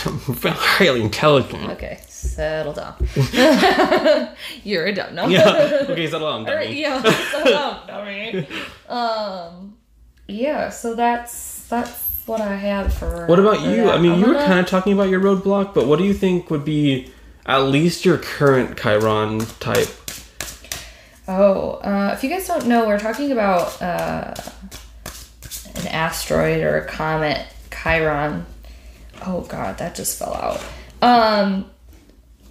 highly intelligent Okay, settle down. [laughs] you're a dumb. No. yeah okay settle down Or, dummy [laughs] yeah, settle down, [laughs] dummy. Um, yeah. So that's that's what I have for. what about for you that. i mean I'm you were gonna- kind of talking about your roadblock but what do you think would be at least your current chiron type Oh, uh, if you guys don't know, we're talking about uh, an asteroid or a comet, Chiron. Oh god, that just fell out. Um,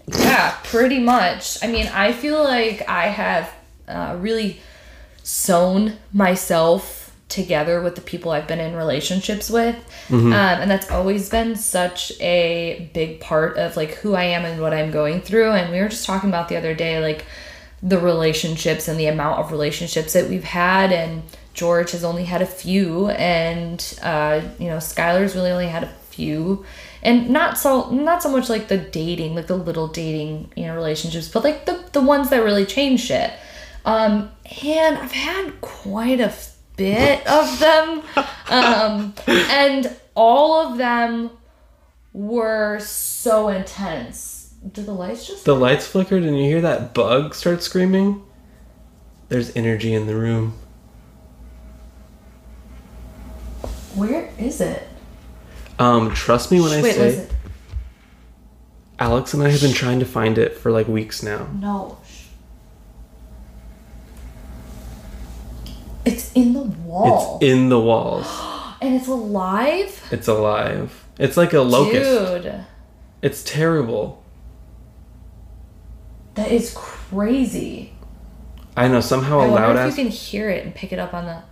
yeah, pretty much. I mean, I feel like I have uh, really sewn myself together with the people I've been in relationships with. Um, and that's always been such a big part of like who I am and what I'm going through. And we were just talking about the other day, like the relationships and the amount of relationships that we've had. And George has only had a few, and uh, you know, Skylar's really only had a few. And not so not so much like the dating, like the little dating, you know, relationships, but like the the ones that really change shit. Um, and I've had quite a bit of them. Um, [laughs] and all of them were so intense. Did the lights just The lights flickered and you hear that bug start screaming. There's energy in the room. Where is it? Um, trust me when I Wait, say it? Alex and I have been trying to find it for like weeks now. No. It's in the wall. It's in the walls. [gasps] and it's alive? It's alive. It's like a locust. Dude. It's terrible. That is crazy. I know somehow I a wonder loud if ass. you can hear it and pick it up on the.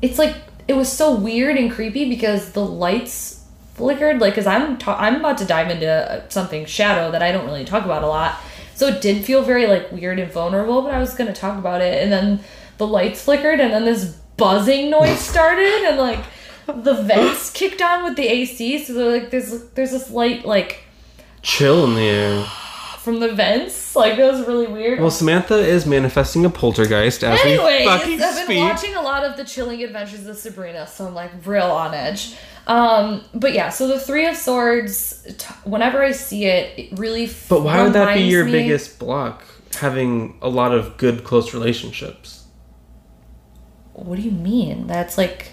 It's like it was so weird and creepy because the lights flickered. Like, cause I'm ta- I'm about to dive into uh, something shadow that I don't really talk about a lot. So it did feel very like weird and vulnerable. But I was gonna talk about it, and then the lights flickered, and then this buzzing noise [laughs] started, and like the vents kicked on with the AC. So they're like there's there's this light like Chill in the air. From the vents. Like that was really weird. Well, Samantha is manifesting a poltergeist as Anyways, we fucking I've been speak. watching a lot of the Chilling Adventures of Sabrina, so I'm like real on edge. Um, but yeah, so the Three of Swords, t- whenever I see it, it really. But why would that be your me- biggest block? Having a lot of good close relationships. What do you mean? That's like,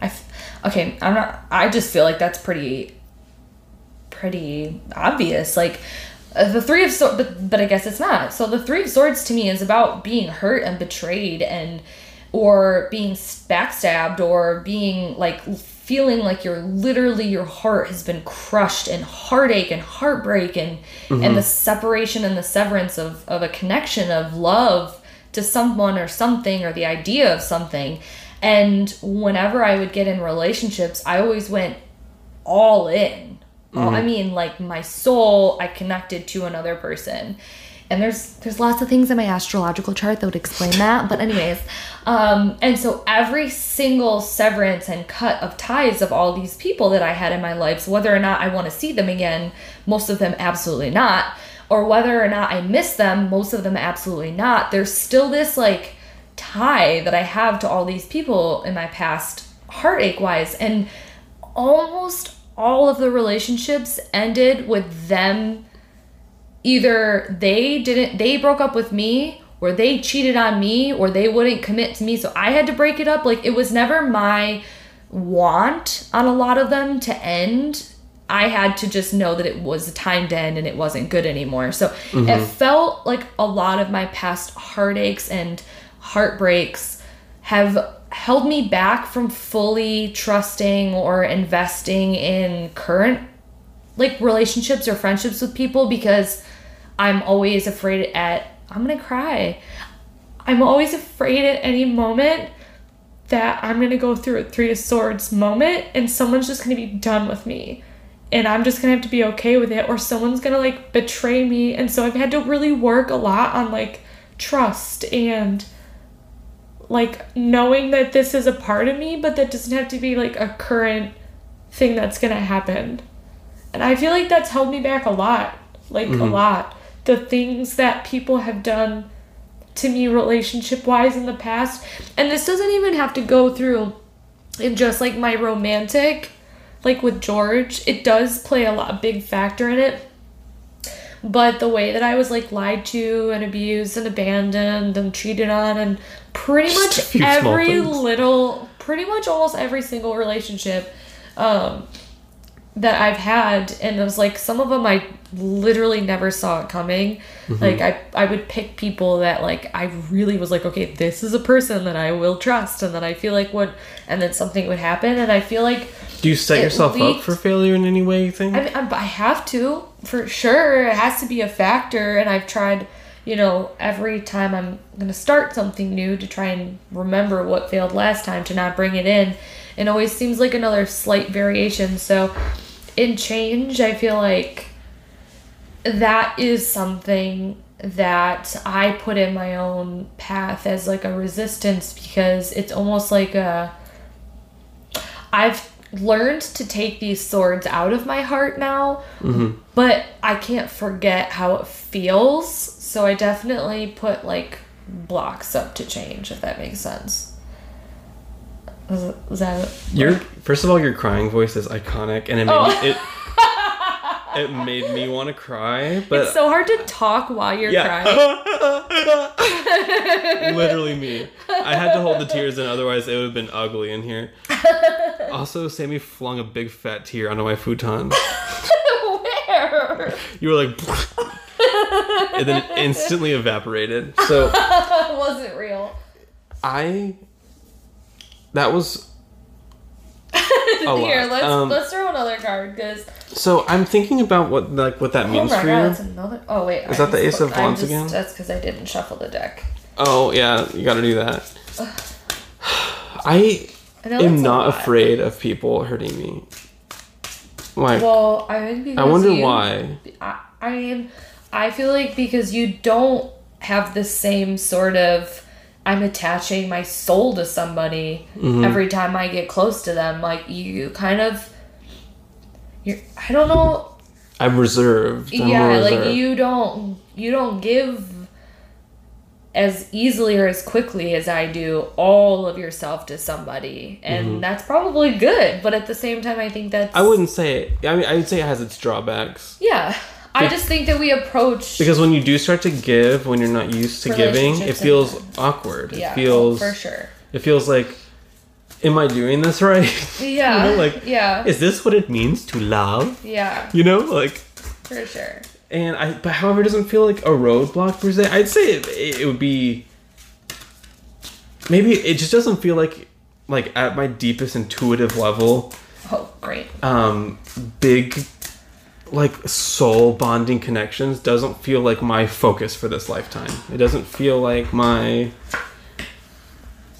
I. f- Okay, I'm not. I just feel like that's pretty. Pretty obvious. Like, uh, the Three of Swords, but, but I guess it's not. So the Three of Swords to me is about being hurt and betrayed and. Or being backstabbed, or being like feeling like you're literally your heart has been crushed and heartache and heartbreak and and the separation and the severance of, of a connection of love to someone or something or the idea of something and whenever i would get in relationships i always went all in All- i mean like my soul i connected to another person. And there's there's lots of things in my astrological chart that would explain that but anyways um and so every single severance and cut of ties of all these people that i had in my life so whether or not i want to see them again most of them absolutely not or whether or not i miss them most of them absolutely not there's still this like tie that i have to all these people in my past heartache wise and almost all of the relationships ended with them. Either they didn't they broke up with me or they cheated on me or they wouldn't commit to me. So i had to break it up. Like it was never my want on a lot of them to end. I had to just know that it was a time to end and it wasn't good anymore. So it mm-hmm. felt like a lot of my past heartaches and heartbreaks have held me back from fully trusting or investing in current like relationships or friendships with people because I'm always afraid at I'm gonna cry. I'm always afraid at any moment that I'm gonna go through a three of swords moment and someone's just gonna be done with me. And I'm just gonna have to be okay with it, or someone's gonna like betray me. And so I've had to really work a lot on like trust and like knowing that this is a part of me, but that doesn't have to be like a current thing that's gonna happen. And I feel like that's held me back a lot. Like a mm-hmm. lot. The things that people have done to me relationship wise in the past. And this doesn't even have to go through in just like my romantic, like with George. It does play a lot a big factor in it. But the way that I was like lied to and abused and abandoned and cheated on and pretty much every little pretty much almost every single relationship um that I've had, and it was like some of them I literally never saw it coming. Like I, I would pick people that like I really was like, okay, this is a person that I will trust, and that I feel like would, and then something would happen, and I feel like Do you set yourself up for failure in any way, you think? I, mean, I have to for sure. It has to be a factor, and I've tried, you know, every time I'm gonna start something new to try and remember what failed last time to not bring it in. It always seems like another slight variation. So, in change, I feel like that is something that I put in my own path as like a resistance because it's almost like a I've learned to take these swords out of my heart now, mm-hmm. but I can't forget how it feels. So I definitely put like blocks up to change, if that makes sense. Is, is that Your first of all, your crying voice is iconic, and it made Oh. it [laughs] it made me want to cry. But it's so hard to talk while you're crying. [laughs] Literally me. I had to hold the tears in, otherwise it would have been ugly in here. [laughs] Also, Sammy flung a big fat tear onto my futon. Where? You were like, [laughs] and then it instantly evaporated. So It wasn't real. I, that was. Here, let's Um, let's throw another card because So I'm thinking about what like what that oh means my for god, you. another. Oh wait, Is that the Ace of Wands again? That's because I didn't shuffle the deck. Oh yeah, you got to do that. [sighs] I I am not lot. afraid of people hurting me. Like Well, I because I wonder you- why. I, I mean, I feel like because you don't have the same sort of I'm attaching my soul to somebody Mm-hmm. every time I get close to them. Like you kind of, you're. I don't know. I'm reserved. I'm yeah more like you don't you don't give as easily or as quickly as i do all of yourself to somebody and Mm-hmm. that's probably good but at the same time i think that's I wouldn't say it. I mean, I would say it has its drawbacks. yeah i just think that we approach Because when you do start to give, when you're not used to giving, it feels awkward. yeah it feels. for sure It feels like, am I doing this [laughs] right? yeah you know, like, yeah is this what it means to love? yeah You know, like, for sure and I. But however, it doesn't feel like a roadblock per se. I'd say it, it would be. Maybe it just doesn't feel like, like at my deepest intuitive level, oh great um, big, like soul bonding connections doesn't feel like my focus for this lifetime. It doesn't feel like my.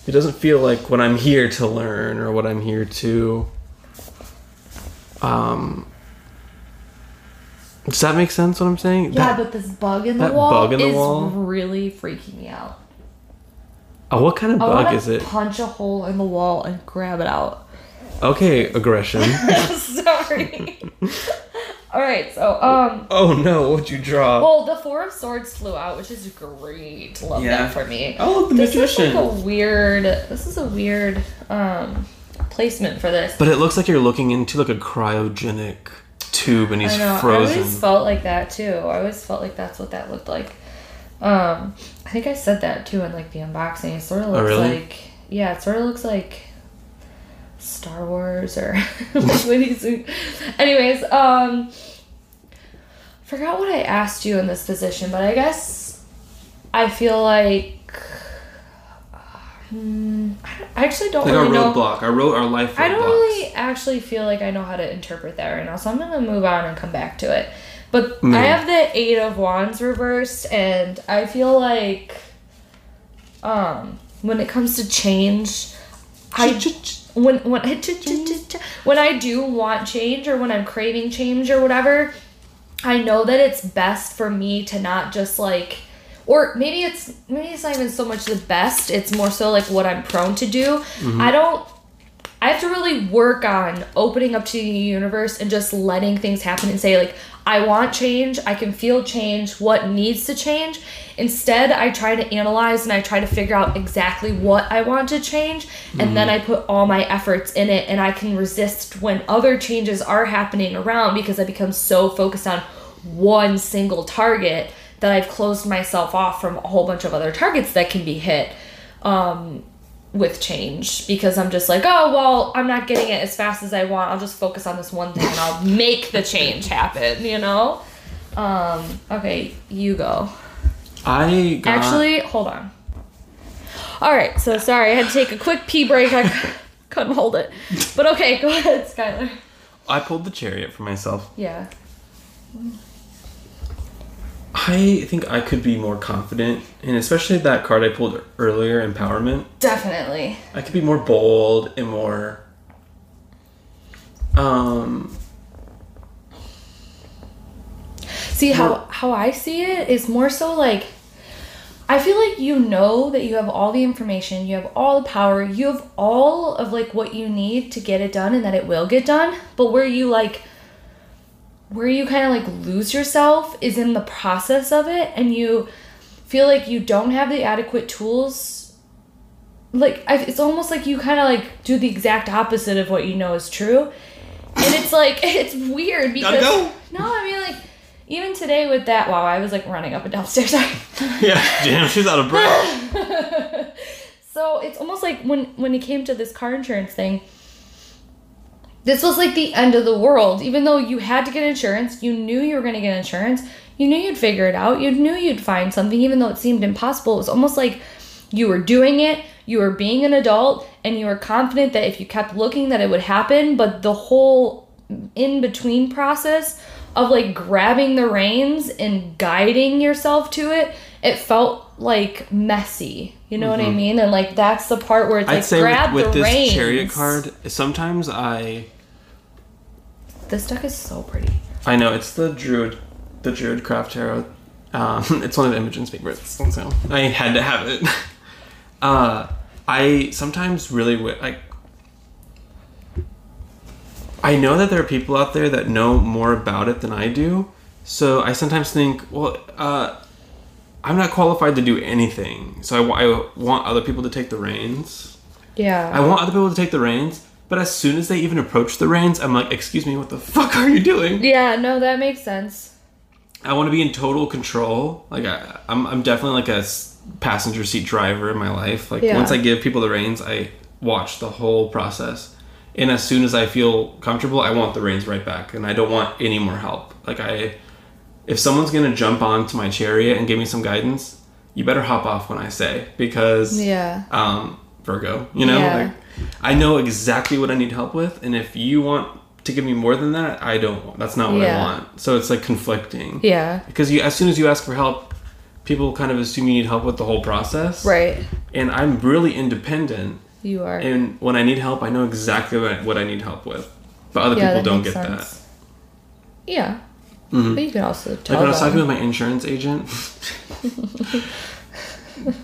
It doesn't feel like what I'm here to learn or what I'm here to. Um. Does that make sense? What I'm saying? yeah That- but this bug in the that wall bug in the is wall? really freaking me out oh, what kind of I bug is it? punch a hole in the wall and grab it out. Okay, aggression. [laughs] Sorry. [laughs] All right, so um, oh no! What'd you draw? well, the four of swords flew out, which is great. Love Yeah. that for me. oh, the this is like a weird. This is a weird um placement for this. But it looks like you're looking into like a cryogenic tube and he's I know. I always felt like that too. I always felt like that's what that looked like. Um, I think I said that too in like the unboxing. It sort of looks Oh, really? like yeah, it sort of looks like Star Wars or. [laughs] Anyways, um, forgot what I asked you in this position, but I guess I feel like. Hmm, I actually don't like really our know. roadblock, our road, our life. I don't roadblocks. really actually feel like I know how to interpret that right now, so I'm gonna move on and come back to it. But Mm. I have the Eight of Wands reversed, and I feel like, um, when it comes to change, I when when when I do want change or when I'm craving change or whatever, I know that it's best for me to not just like or maybe it's maybe it's not even so much the best, it's more so like what I'm prone to do. Mm-hmm. I don't I have to really work on opening up to the universe and just letting things happen and say like I want change, I can feel change, what needs to change. Instead, I try to analyze and I try to figure out exactly what I want to change and then I put all my efforts in it and I can resist when other changes are happening around because I become so focused on one single target that I've closed myself off from a whole bunch of other targets that can be hit. Um, with change because I'm just like, oh well, I'm not getting it as fast as I want. I'll just focus on this one thing and I'll make the change happen, you know? Um, okay, you go. I got, Actually, hold on. All right, so sorry, I had to take a quick pee break. I [laughs] couldn't hold it. But okay, [laughs] go ahead, Skylar. I pulled the chariot for myself. Yeah. I think I could be more confident, and especially that card I pulled earlier, empowerment. Definitely. I could be more bold and more. Um, See how how I see it is more so like I feel like you know that you have all the information, you have all the power, you have all of like what you need to get it done and that it will get done, but where you like where you kind of like lose yourself is in the process of it and you feel like you don't have the adequate tools like I, it's almost like you kind of like do the exact opposite of what you know is true and it's like [laughs] it's weird because go. no i mean like even today with that wow i was like running up and downstairs [laughs] yeah, damn, she's out of breath. [laughs] so it's almost like when when it came to this car insurance thing this was like the end of the world. Even though you had to get insurance you knew you were going to get insurance. You knew you'd figure it out. You knew you'd find something even though it seemed impossible. It was almost like you were doing it you were being an adult and you were confident that if you kept looking that it would happen. But the whole in between process of like grabbing the reins and guiding yourself to it it felt like messy. You know what i mean? And like that's the part where it's Mm-hmm. I'd like say grab with, with the this reins. chariot card, sometimes I this deck is so pretty I know it's the Druid, the Druid Craft Tarot. Um, [laughs] it's one of Imogen's favorites, so I had to have it. [laughs] Uh, I sometimes really like. I know that there are people out there that know more about it than I do. So I sometimes think, well, uh, I'm not qualified to do anything. So I, I want other people to take the reins. Yeah. I want other people to take the reins. But as soon as they even approach the reins, I'm like, excuse me, what the fuck are you doing? yeah, no, that makes sense. I want to be in total control. Like I, I'm, I'm definitely like a passenger seat driver in my life. Like Yeah. once I give people the reins, I watch the whole process. And as soon as I feel comfortable, I want the reins right back, and I don't want any more help. Like I, if someone's gonna jump onto my chariot and give me some guidance, you better hop off when I say because Yeah. um, Virgo. You know, Yeah. like I know exactly what I need help with, and if you want to give me more than that, I don't. want That's not what Yeah. I want. So it's like conflicting. Yeah. Because you, as soon as you ask for help, people kind of assume you need help with the whole process. Right. And I'm really independent, You are. and when I need help, I know exactly what I, what I need help with. But other yeah, people don't get sense. Yeah. Mhm. But you can also that. tell Like when I was talking with my insurance agent, [laughs]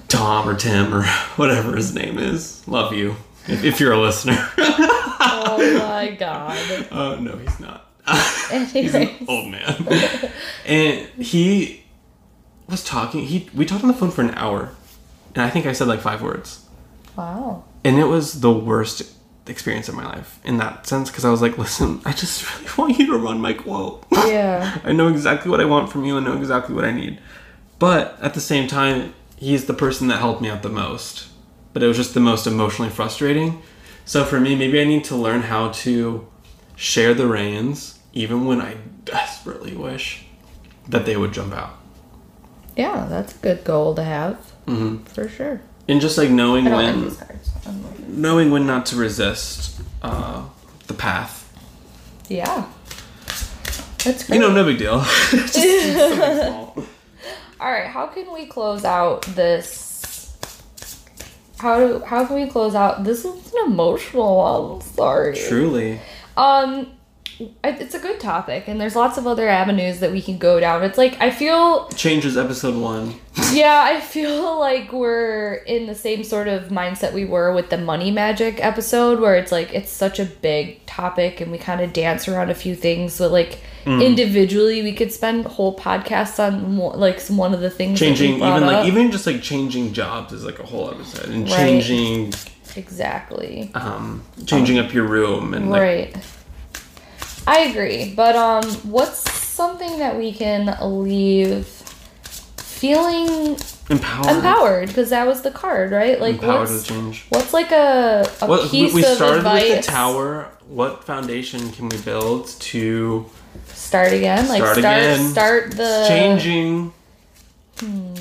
Tom or Tim or [laughs] whatever his name is. Love you if, you're a listener. [laughs] oh my god. Oh no, he's not. [laughs] he's an old man, and he was talking. He we talked on the phone for an hour, and I think I said like five words, Wow. and it was the worst experience of my life in that sense because I was like, listen, I just [laughs] really want you to run my quote. Yeah. I know exactly what I want from you and know exactly what I need, but at the same time, he's the person that helped me out the most. But it was just the most emotionally frustrating. So for me, maybe I need to learn how to share the reins, even when I desperately wish that they would jump out. Yeah, that's a good goal to have. hmm For sure. And just like knowing I don't like when, these cards. I'm like- knowing when not to resist uh, the path. Yeah. That's great. You know, no big deal. [laughs] Just something [laughs] small. All right, how can we close out this? How do how can we close out? This is an emotional one. Sorry. Truly. Um, it's a good topic, and there's lots of other avenues that we can go down. It's like I feel Changes episode one. [laughs] yeah, I feel like we're in the same sort of mindset we were with the money magic episode, where it's like it's such a big topic and we kind of dance around a few things. So like Mm. individually, we could spend whole podcasts on like one of the things changing even like even just like changing jobs is like a whole episode and Right. changing exactly um changing up your room and like right. I agree, but um, what's something that we can leave feeling empowered empowered? Because that was the card, right? Like empowered what's to change What's like a, a what we, piece we of started advice? with the tower what foundation can we build to Start again, like Start start start, again. the changing hmm.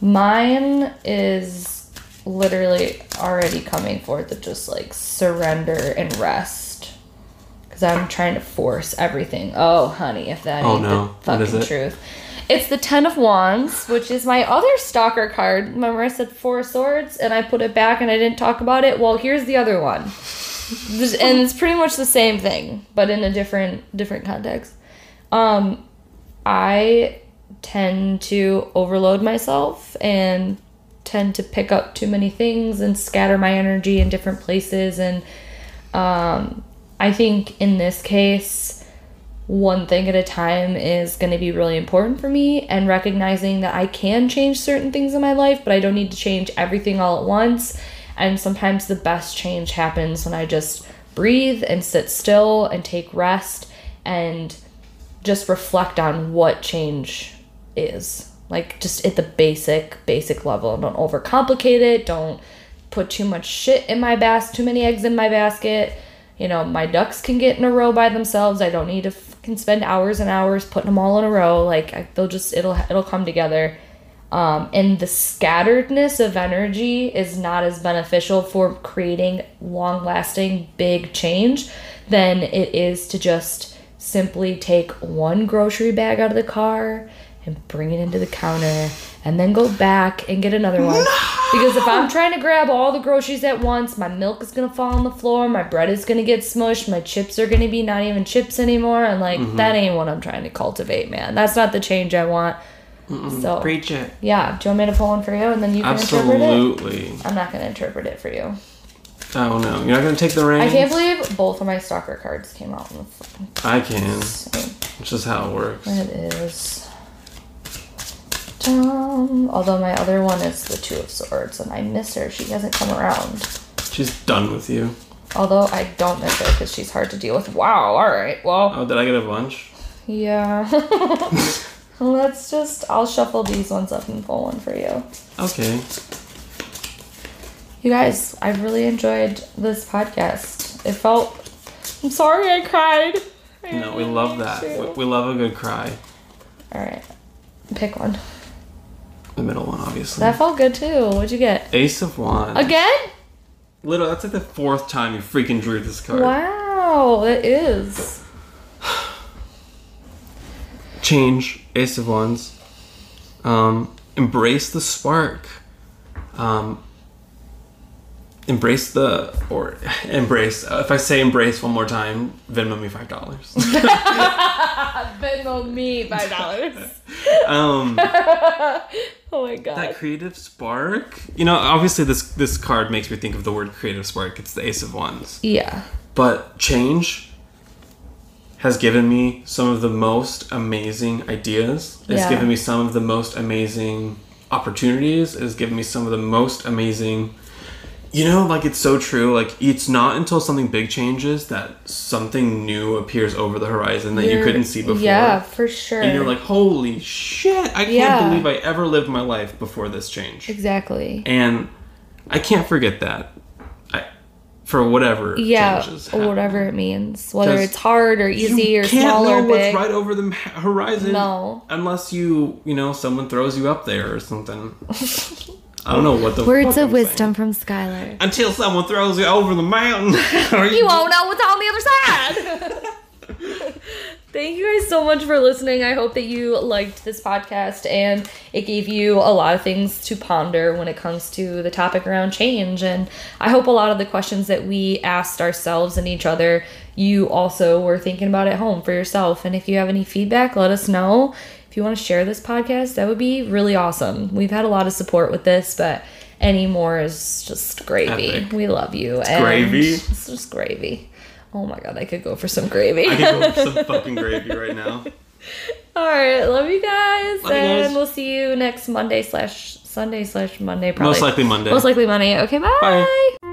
Mine is literally already coming forth of just like surrender and rest. Because I'm trying to force everything. Oh, honey, if that Oh, ain't no. the fucking it? truth. It's the Ten of Wands, which is my other stalker card. Remember, I said Four Swords, and I put it back and I didn't talk about it? Well, here's the other one. And it's pretty much the same thing, but in a different different context. Um, I tend to overload myself and tend to pick up too many things and scatter my energy in different places and um, i think in this case one thing at a time is going to be really important for me and recognizing that i can change certain things in my life but i don't need to change everything all at once and sometimes the best change happens when i just breathe and sit still and take rest and just reflect on what change is. Like just at the basic, basic level. Don't overcomplicate it. Don't put too much shit in my basket, too many eggs in my basket. You know, my ducks can get in a row by themselves. I don't need to fucking spend hours and hours putting them all in a row. Like I, they'll just it'll it'll come together. Um, and the scatteredness of energy is not as beneficial for creating long lasting big change than it is to just simply take one grocery bag out of the car and bring it into the counter and then go back and get another one. Because if I'm trying to grab all the groceries at once, my milk is gonna fall on the floor, my bread is gonna get smushed, my chips are gonna be not even chips anymore, and like that ain't what I'm trying to cultivate, man. That's not the change I want. So preach it yeah, do you want me to pull one for you and then you can interpret it? absolutely I'm not gonna interpret it for you. Oh no, you're not gonna take the range. I can't believe both of my stalker cards came out in the I can. same. It's just how it works. It is. Um, although my other one is the Two of Swords, and I miss her. She hasn't come around. She's done with you. Although I don't miss her because she's hard to deal with. Wow. All right. Well, Oh, did I get a bunch? yeah. [laughs] [laughs] Let's just. I'll shuffle these ones up and pull one for you. Okay. You guys, I've really enjoyed this podcast. It felt. I'm sorry I cried. I No, we love that. to. We love a good cry. All right. Pick one. The middle one, obviously. That felt good too. What'd you get? Ace of Wands. Again? Little, that's like the fourth time you freaking drew this card. Wow, it is. Change. Ace of Wands. Um, embrace the spark. Um, embrace the or [laughs] embrace. Uh, if I say embrace one more time, Venmo me five dollars. [laughs] Venmo me five dollars. [laughs] um, oh my god. that creative spark. You know, obviously this this card makes me think of the word creative spark. It's the Ace of Wands. yeah. But change has given me some of the most amazing ideas. It's Yeah. given me some of the most amazing opportunities. It has given me some of the most amazing. You know, like it's so true. Like it's not until something big changes that something new appears over the horizon that you You're- couldn't see before. Yeah, for sure. And you're like, holy shit! I can't Yeah. believe I ever lived my life before this change. exactly. And I can't forget that. I, for whatever Yeah, changes. or whatever it means, whether it's hard or easy you or can't small know or what's big. right over the horizon. No. unless you, you know, someone throws you up there or something. I don't know what the Words fuck of I'm wisdom saying. from Skylar. Until someone throws you over the mountain. [laughs] or You won't know what's on the other side. [laughs] Thank you guys so much for listening. I hope that you liked this podcast and it gave you a lot of things to ponder when it comes to the topic around change. And I hope a lot of the questions that we asked ourselves and each other, you also were thinking about at home for yourself. And if you have any feedback, let us know. If you want to share this podcast, that would be really awesome. We've had a lot of support with this, but any more is just gravy. Epic. We love you. It's gravy? It's just gravy. Oh my god, I could go for some gravy. I could go for some [laughs] fucking gravy right now. All right, love you guys, Love you and guys. we'll see you next Monday slash Sunday slash Monday. Probably Most likely Monday. Most likely Monday. Okay, bye. Bye.